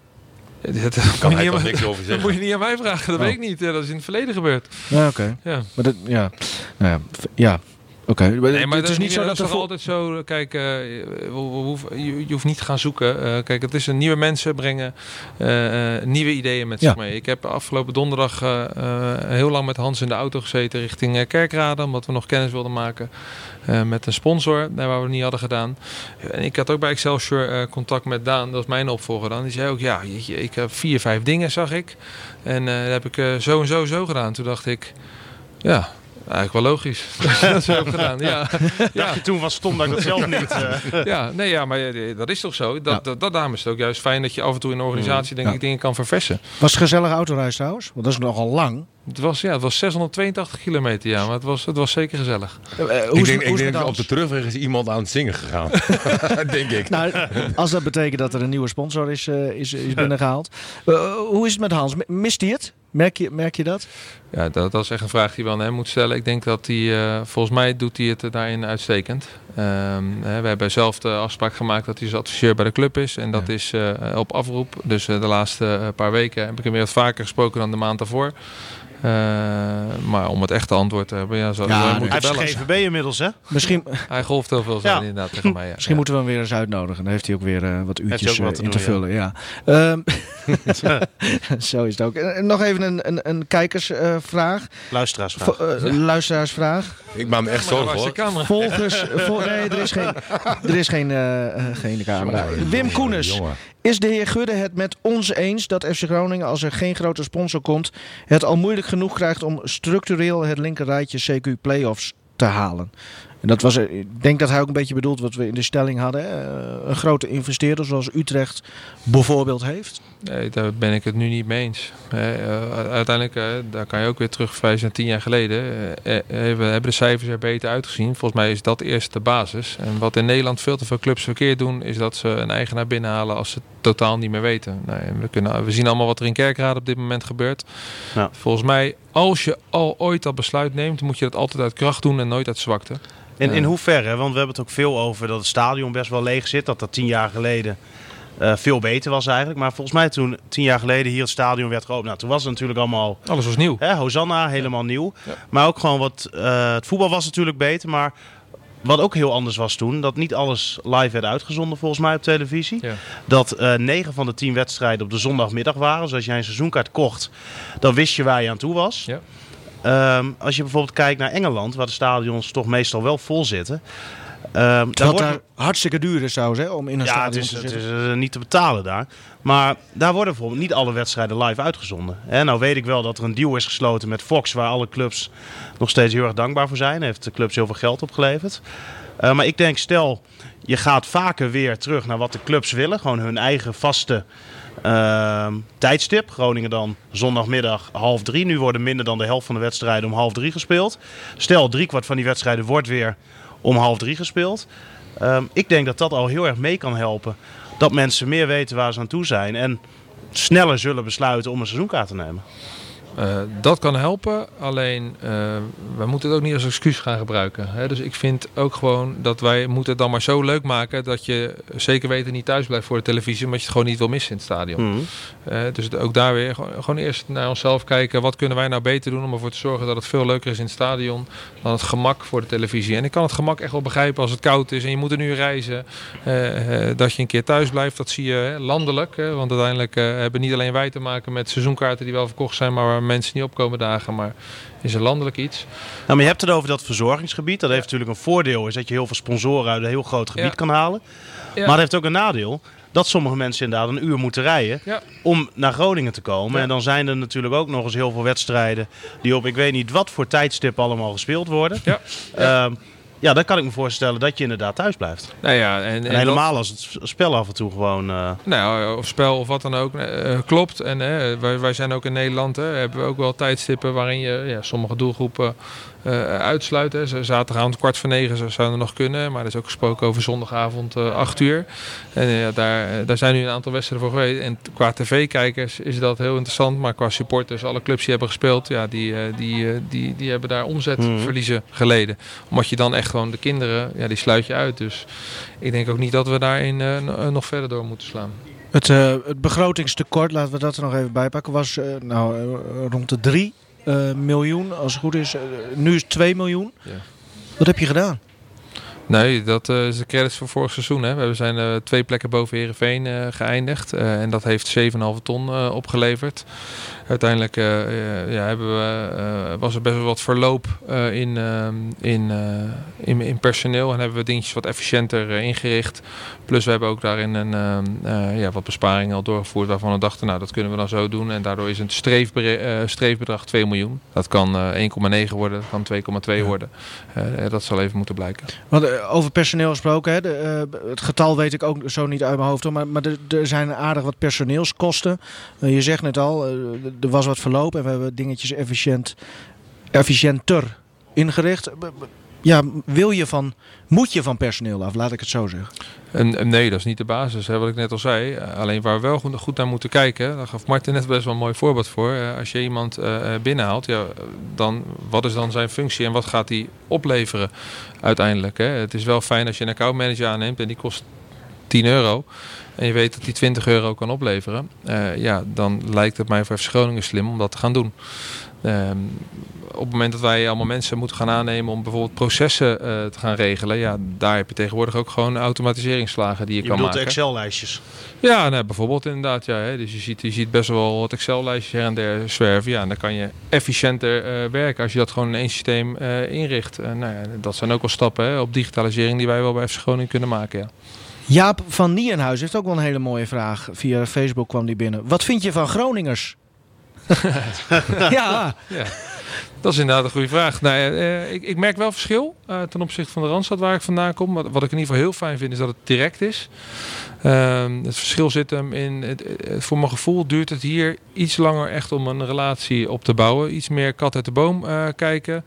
Dat, Kan hij toch niet niks over dat zeggen? moet je niet aan mij vragen, dat Oh. weet ik niet. Ja, dat is in het verleden gebeurd. Ja, oké. Ja. Maar dat, ja. Nou ja, ja. Oké. Nee, maar het is niet zo dat dat is vol- altijd zo. Kijk, eh, we- we hoeven- je, je hoeft niet te gaan zoeken. Eh, kijk, het is een nieuwe mensen brengen eh, nieuwe ideeën met Ja. zich mee. Ik heb afgelopen donderdag heel lang met Hans in de auto gezeten richting Kerkrade, omdat we nog kennis wilden maken met een sponsor, waar we het niet hadden gedaan. En ik had ook bij Excelsior contact met Daan, dat is mijn opvolger dan. Die zei ook, ja, jeetje, ik heb vier, vijf dingen zag ik. En dat heb ik zo en zo zo gedaan. Toen dacht ik, ja. Eigenlijk wel logisch dat dat zo hebt gedaan. Ja, ja. Dacht je toen was stom dat ik dat zelf niet... eh, Ja, nee, ja, maar eh, dat is toch zo. Dat, dat, dat daarom is het ook juist fijn dat je af en toe in een organisatie denk Ja. ik dingen kan verversen. Was het gezellig autoreis trouwens? Want dat is nogal lang. Het was, ja, het was 682 kilometer, ja, maar het was, het was zeker gezellig. Eh, Ik denk, hoe ik denk met op de terugweg is iemand aan het zingen gegaan. denk ik. Nou, als dat betekent dat er een nieuwe sponsor is, eh, is, is binnengehaald. Eh, hoe is het met Hans? Mist hij het? Merk je, merk je dat? Ja, dat, dat is echt een vraag die we aan hem moet stellen. Ik denk dat hij, eh, volgens mij doet hij het daarin uitstekend. Hè, we hebben zelf de afspraak gemaakt dat hij als adviseur bij de club is. En dat is eh, op afroep. Dus eh, de laatste paar weken heb ik hem weer wat vaker gesproken dan de maand daarvoor. Eh, maar om het echte antwoord te hebben, ja, zou Ja, hij. Hij moeten heeft bellen. GVB inmiddels, hè? Misschien, Hij golft heel veel zijn Ja. inderdaad tegen mij. Ja. misschien moeten we hem weer eens uitnodigen. Dan heeft hij ook weer eh, wat hij uurtjes ook wat eh, te in doen, te vullen. Ja. Ehm, zo is het ook. En nog even een, een, een kijkersvraag. Luisteraarsvraag. Vo- luisteraarsvraag. Ik maak me echt zorgen is hoor. de camera? Volgers. vol- nee, er is geen, er is geen, geen camera. Wim jongen. Is de heer Gudde het met ons eens dat FC Groningen, als er geen grote sponsor komt, het al moeilijk genoeg krijgt om structureel het linkerrijtje CQ Playoffs te halen? En dat was, er- ik denk dat hij ook een beetje bedoelt wat we in de stelling hadden. Eh, Een grote investeerder zoals Utrecht bijvoorbeeld heeft. Nee, daar ben ik het nu niet mee eens. Eh, uiteindelijk, eh, daar kan je ook weer terugverwijzen naar tien jaar geleden. Eh, eh, we hebben de cijfers er beter uitgezien. Volgens mij is dat eerst de basis. En wat in Nederland veel te veel clubs verkeerd doen, is dat ze een eigenaar binnenhalen als ze totaal niet meer weten. Nee, we, kunnen, we zien allemaal wat er in Kerkrade op dit moment gebeurt. Ja. Volgens mij, als je al ooit dat besluit neemt, moet je dat altijd uit kracht doen en nooit uit zwakte. In, in hoeverre? Want we hebben het ook veel over dat het stadion best wel leeg zit. Dat dat tien jaar geleden eh, veel beter was eigenlijk. Maar volgens mij toen tien jaar geleden hier het stadion werd geopend. Nou, toen was het natuurlijk allemaal Alles was nieuw. hè, Hosanna, helemaal nieuw. Ja. Maar ook gewoon wat... eh, het voetbal was natuurlijk beter, maar... Wat ook heel anders was toen, dat niet alles live werd uitgezonden volgens mij op televisie. Ja. Dat eh 9 van de 10 wedstrijden op de zondagmiddag waren. Dus als jij een seizoenkaart kocht, dan wist je waar je aan toe was. Ja. Ehm, als je bijvoorbeeld kijkt naar Engeland, waar de stadions toch meestal wel vol zitten. Daar Dat wordt- daar hartstikke duur is trouwens, hè, om in een ja, het stadion is, te het zitten. is eh, niet te betalen daar. Maar daar worden bijvoorbeeld niet alle wedstrijden live uitgezonden. En nou weet ik wel dat er een deal is gesloten met Fox, waar alle clubs nog steeds heel erg dankbaar voor zijn. Heeft de clubs heel veel geld opgeleverd. Eh, maar ik denk, stel, je gaat vaker weer terug naar wat de clubs willen. Gewoon hun eigen vaste ehm, tijdstip. Groningen dan zondagmiddag half drie. Nu worden minder dan de helft van de wedstrijden om half drie gespeeld. Stel, driekwart van die wedstrijden wordt weer om half drie gespeeld. Ehm, ik denk dat dat al heel erg mee kan helpen. Dat mensen meer weten waar ze aan toe zijn. En sneller zullen besluiten om een seizoenkaart te nemen. Eh, dat kan helpen, alleen eh, we moeten het ook niet als excuus gaan gebruiken. Hè? Dus ik vind ook gewoon dat wij moeten het dan maar zo leuk maken dat je zeker weten niet thuis blijft voor de televisie, omdat je het gewoon niet wil missen in het stadion. Mhm. Eh, dus ook daar weer gewoon, gewoon eerst naar onszelf kijken. Wat kunnen wij nou beter doen om ervoor te zorgen dat het veel leuker is in het stadion dan het gemak voor de televisie. En ik kan het gemak echt wel begrijpen als het koud is en je moet een uur reizen. dat je een keer thuis blijft, dat zie je hè, landelijk. Hè, want uiteindelijk hebben niet alleen wij te maken met seizoenkaarten die wel verkocht zijn, maar waar mensen niet opkomen dagen. Maar is er landelijk iets. Nou, maar je hebt het over dat verzorgingsgebied. Dat heeft natuurlijk een voordeel, is dat je heel veel sponsoren uit een heel groot gebied kan halen. Maar het heeft ook een nadeel. Dat sommige mensen inderdaad een uur moeten rijden Ja. om naar Groningen te komen. Ja. En dan zijn er natuurlijk ook nog eens heel veel wedstrijden die op ik weet niet wat voor tijdstip allemaal gespeeld worden. Ja. Ja, ja dan kan ik me voorstellen dat je inderdaad thuis blijft. Nou ja, en, En, en dat- helemaal als het spel af en toe gewoon... eh, Nou, of spel of wat dan ook. eh, klopt. En wij, wij zijn ook in Nederland. Hè, hebben we ook wel tijdstippen waarin je ja, sommige doelgroepen eh, uitsluit. Hè. Z- Zaterdagavond kwart voor negen zou- er nog kunnen. Maar er is ook gesproken over zondagavond eh, acht uur. En eh, ja, daar, daar zijn nu een aantal wedstrijden voor geweest. En qua tv-kijkers is dat heel interessant. Maar qua supporters, alle clubs die hebben gespeeld, ja, die, eh, die, eh, die, die hebben daar omzetverliezen geleden. Omdat je dan echt gewoon de kinderen, ja, die sluit je uit. Dus ik denk ook niet dat we daarin nog verder door moeten slaan. Het, eh, het begrotingstekort, laten we dat er nog even bij pakken, was eh, nou, rond de 3 miljoen. Als het goed is, eh, nu is het 2 miljoen. Ja. Wat heb je gedaan? Nee, dat eh, is de credits voor vorig seizoen. Hè. We zijn eh, twee plekken boven Heerenveen eh geëindigd. En dat heeft 7,5 ton opgeleverd. Uiteindelijk ja, hebben we, was er best wel wat verloop in, ehm, in, in, in personeel. En hebben we dingetjes wat efficiënter ingericht. Plus we hebben ook daarin een, ehm, eh, ja, wat besparingen al doorgevoerd. Waarvan we dachten, nou dat kunnen we dan zo doen. En daardoor is eh, streefbedrag 2 miljoen. Dat kan eh 1,9 worden, dat kan 2,2 worden. Dat zal even moeten blijken. Want over personeel gesproken, hè, eh, het getal weet ik ook zo niet uit mijn hoofd. Maar, maar er, er zijn aardig wat personeelskosten. Eh, je zegt net al, eh, er was wat verloop en we hebben dingetjes efficiënt, efficiënter ingericht. Ja, wil je van, moet je van personeel af, laat ik het zo zeggen. En, nee, dat is niet de basis, hè, wat ik net al zei. Alleen waar we wel goed, naar moeten kijken, daar gaf Martin net best wel een mooi voorbeeld voor. Eh, als je iemand eh, eh, binnenhaalt, ja, dan, wat is dan zijn functie en wat gaat hij opleveren uiteindelijk? Hè? Het is wel fijn als je een accountmanager aanneemt en die kost 10 euro. En je weet dat die 20 euro kan opleveren. ja, dan lijkt het mij voor FC Groningen slim om dat te gaan doen. Ehm, op het moment dat wij allemaal mensen moeten gaan aannemen om bijvoorbeeld processen eh, te gaan regelen, ja, daar heb je tegenwoordig ook gewoon automatiseringsslagen die je, Je kan bedoelt de maken. Excel-lijstjes. Ja, nou, bijvoorbeeld inderdaad. Ja, hè. Dus je ziet, je ziet best wel wat Excel-lijstjes her en der zwerven. Ja, en dan kan je efficiënter eh, werken als je dat gewoon in één systeem eh, inricht. Nou ja, dat zijn ook wel stappen hè, op digitalisering die wij wel bij Groningen kunnen maken. Ja. Jaap van Nienhuis heeft ook wel een hele mooie vraag. Via Facebook kwam die binnen. Wat vind je van Groningers? ja, Ja, dat is inderdaad een goede vraag. Nou, ja, eh, ik, ik merk wel verschil eh, ten opzichte van de Randstad waar ik vandaan kom. Wat, wat ik in ieder geval heel fijn vind is dat het direct is. Ehm, het verschil zit hem in, het, eh, voor mijn gevoel duurt het hier iets langer echt om een relatie op te bouwen. Iets meer kat uit de boom eh, kijken.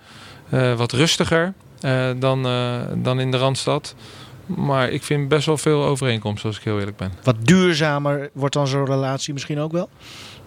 Eh, wat rustiger eh, dan, eh, dan in de Randstad. Maar ik vind best wel veel overeenkomsten als ik heel eerlijk ben. wat duurzamer wordt dan zo'n relatie misschien ook wel.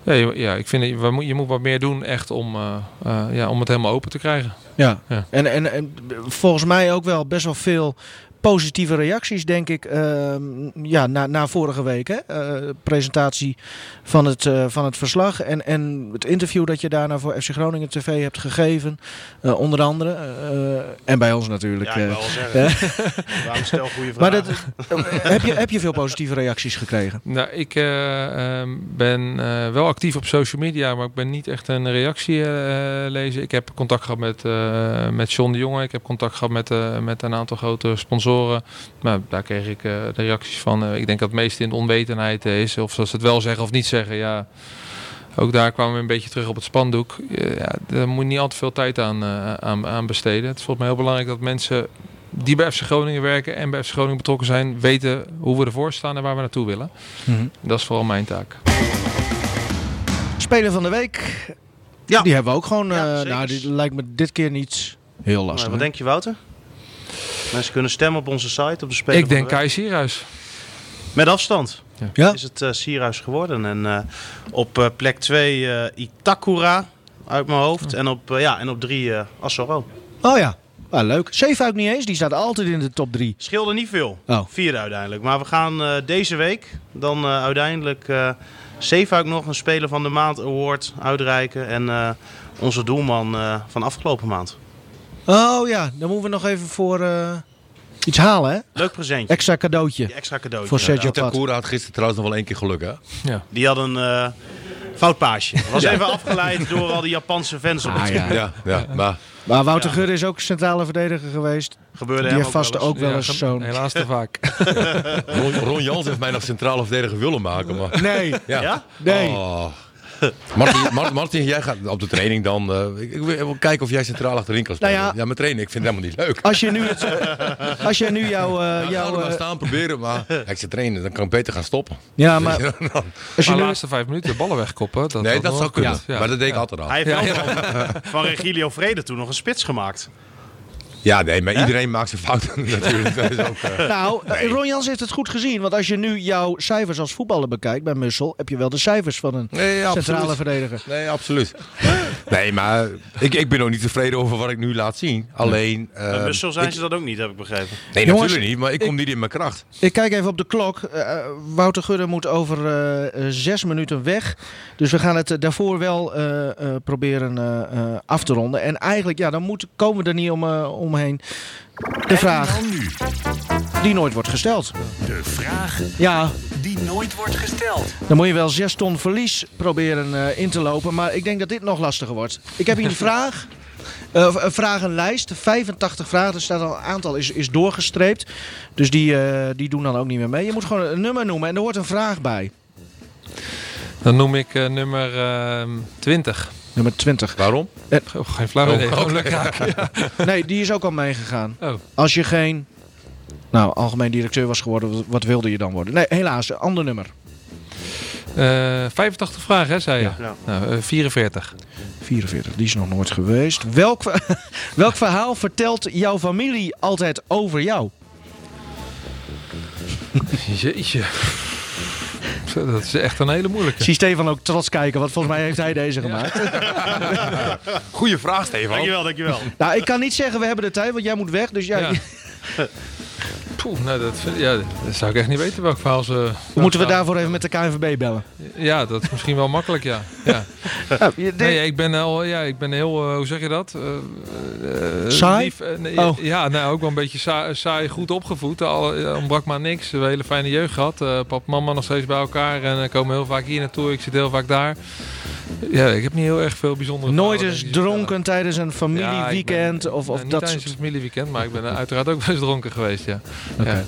Ja, ja ik vind moet- je moet wat meer doen echt om, eh, eh, ja, om het helemaal open te krijgen. Ja. Ja. En, en, en volgens mij ook wel best wel veel positieve reacties, denk ik. ehm, ja, na, na vorige week. Hè? Eh, presentatie van het, eh, van het verslag. En, en het interview dat je daarna voor FC Groningen TV hebt gegeven. eh, onder andere. eh, en bij ons natuurlijk. Ja, ik eh. wil wel zeggen. Waarom stel goede maar dat, heb, je, heb je veel positieve reacties gekregen? Nou, ik eh, ehm, ben eh, wel actief op social media, maar ik ben niet echt een reactie eh, lezen. Ik heb contact gehad met, eh, met John de Jonge. Ik heb contact gehad met, eh, met een aantal grote sponsoren. Nou, daar kreeg ik eh, de reacties van. Eh, ik denk dat het meest in de onwetendheid eh, is. Of ze het wel zeggen of niet zeggen. Ja, ook daar kwamen we een beetje terug op het spandoek. Eh, ja, daar moet je niet al te veel tijd aan, aan, aan besteden. Het is volgens mij heel belangrijk dat mensen die bij FC Groningen werken en bij FC Groningen betrokken zijn, weten hoe we ervoor staan en waar we naartoe willen. Dat is vooral mijn taak. Speler van de week. Ja. Die hebben we ook gewoon. Ja, eh, zeker. nou, die lijkt me dit keer niet heel lastig. Nou, wat hè? denk je, Wouter? Mensen kunnen stemmen op onze site, op de speler Ik van denk. Kai Sierhuis. Met afstand Ja? is het eh Sierhuis geworden. En eh, op eh, plek 2 eh, Itakura uit mijn hoofd. En op 3 ja, en op drie eh Assoro. Oh ja, ah, leuk. Zeefuik niet eens, die staat altijd in de top 3. Scheelde niet veel. Oh. Vierde uiteindelijk. Maar we gaan eh, deze week dan eh, uiteindelijk eh Zeefuik nog een Speler van de Maand Award uitreiken. En eh, onze doelman eh, van afgelopen maand. Oh ja, dan moeten we nog even voor eh, iets halen, hè? Leuk presentje. Extra cadeautje. Die extra cadeautje. Voor Sergio. Pat. Had gisteren trouwens nog wel één keer geluk, hè? Ja. Die had een eh, fout paasje. Was even afgeleid door al die Japanse fans op het Ah, ja. Ja, ja. Maar Maar Wouter Ja. Gudde is ook centrale verdediger geweest. Gebeurde Die hem heeft vast eens. ook wel eens ge- zo'n... Helaas te vaak. Ron, Ron Jans heeft mij nog centrale verdediger willen maken. Maar, Nee, ja. Ja? nee. Oh. Martin, Martin, Martin, jij gaat op de training dan. eh, ik, ik wil kijken of jij centraal achterin kan spelen. Nou ja. ja, mijn training, ik vind het helemaal niet leuk. Als je nu, het, als je nu jouw... eh, Ja, ik ga jouw er maar eh, staan proberen, maar ik zit trainen, dan kan ik beter gaan stoppen. ja, maar als je Maar de nu... laatste vijf minuten de ballen wegkoppen. Dat nee, dat zou kunnen. Ja. Maar dat deed ik Ja. altijd al. Hij heeft Ja, wel van, van Regilio Vrede toen nog een spits gemaakt. Ja, nee, maar iedereen maakt zijn fouten natuurlijk. Dat is ook, eh, Nou, eh, Ron Jans heeft het goed gezien. Want als je nu jouw cijfers als voetballer bekijkt bij Mussel... heb je wel de cijfers van een nee, centrale absoluut. verdediger. Nee, absoluut. Nee, maar ik, ik ben ook niet tevreden over wat ik nu laat zien. Alleen. Bij eh, Mussel zijn ik- ze dat ook niet, heb ik begrepen. Nee, Jongens, natuurlijk niet, maar ik kom ik- niet in mijn kracht. Ik kijk even op de klok. Eh, Wouter Gudde moet over eh, zes minuten weg. Dus we gaan het daarvoor wel eh, eh, proberen eh, eh, af te ronden. En eigenlijk, ja, dan moet, komen we er niet om, eh, omheen. De vraag nu, die nooit wordt gesteld. de vraag Ja, die nooit wordt gesteld. dan moet je wel zes ton verlies proberen eh, in te lopen. Maar ik denk dat dit nog lastiger wordt. Ik heb hier een vraag. eh, een vragenlijst, 85 vragen. Er staat al een aantal is, is doorgestreept. Dus die, eh, die doen dan ook niet meer mee. Je moet gewoon een nummer noemen en er hoort een vraag bij. Dan noem ik eh, nummer ehm 20. Nummer 20. Waarom? Oh, geen flauw raken. Ja. Nee, die is ook al meegegaan. Oh. Als je geen nou, algemeen directeur was geworden, wat- wilde je dan worden? Nee, helaas, een ander nummer. Eh 85 vragen, hè, zei je? Ja. Nou, eh, 44. 44, die is nog nooit geweest. Welk, welk verhaal vertelt jouw familie altijd over jou? Jeetje. Dat is echt een hele moeilijke. Zie Stefan ook trots kijken, want volgens mij heeft hij deze gemaakt. Goeie vraag, Stefan. Dankjewel, dankjewel. nou, ik kan niet zeggen we hebben de tijd, want jij moet weg. Dus ja, Ja. Poeh, nou, dat, vind- ja, dat zou ik echt niet weten welk verhaal ze... moeten we daarvoor even met de KNVB bellen. Ja, dat is misschien wel makkelijk, ja. ja. Nee, ik ben, al, ja, ik ben heel, eh, hoe zeg je dat? Eh, eh, Saai? lief, eh, nee, Oh. Ja, nou, ook wel een beetje saai, saai goed opgevoed. Al eh, ontbrak maar niks. We hebben een hele fijne jeugd gehad. Eh pap en mama nog steeds bij elkaar. En eh, komen heel vaak hier naartoe. Ik zit heel vaak daar. Ja, ik heb niet heel erg veel bijzondere nooit eens dronken tijdens een. Ja, familieweekend ben- of, of nou, niet dat tijdens soort... een familieweekend, maar ik ben uiteraard ook wel eens dronken geweest, ja. ja.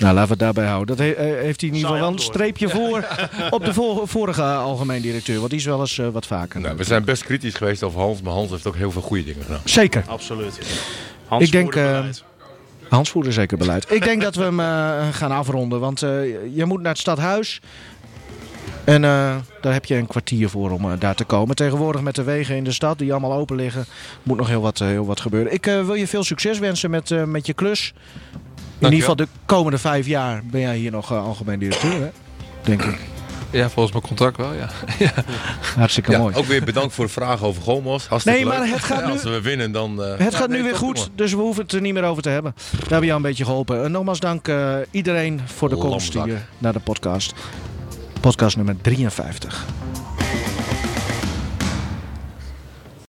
Nou, laten we het daarbij houden. Dat he- eh, heeft hij in ieder geval wel een streepje voor op de vor- vorige algemeen directeur. Want die is wel eens eh, wat vaker. Nou, we zijn best kritisch geweest over Hans, maar Hans heeft ook heel veel goede dingen gedaan. Zeker. Absoluut. Ik denk, voerde eh. Hans voerde zeker beleid. Ik denk dat we hem gaan afronden. Want eh, je moet naar het stadhuis. En eh, daar heb je een kwartier voor om eh, daar te komen. Tegenwoordig met de wegen in de stad die allemaal open liggen, moet nog heel wat, eh, heel wat gebeuren. Ik eh, wil je veel succes wensen met, eh, met je klus. In ieder geval de komende vijf jaar ben jij hier nog eh, algemeen directeur, hè? denk ik. Ja, volgens mijn contract wel, ja. Hartstikke Ja, mooi. ook weer bedankt voor de vragen over Gomos. Hartstikke Nee, leuk. maar het gaat Ja, nu- Als we winnen, dan... eh, Het ja, gaat nee, nu weer goed, dus we hoeven het er niet meer over te hebben. Daar heb je jou een beetje geholpen. En nogmaals dank eh, iedereen voor de komst hier naar de podcast. Podcast nummer 53.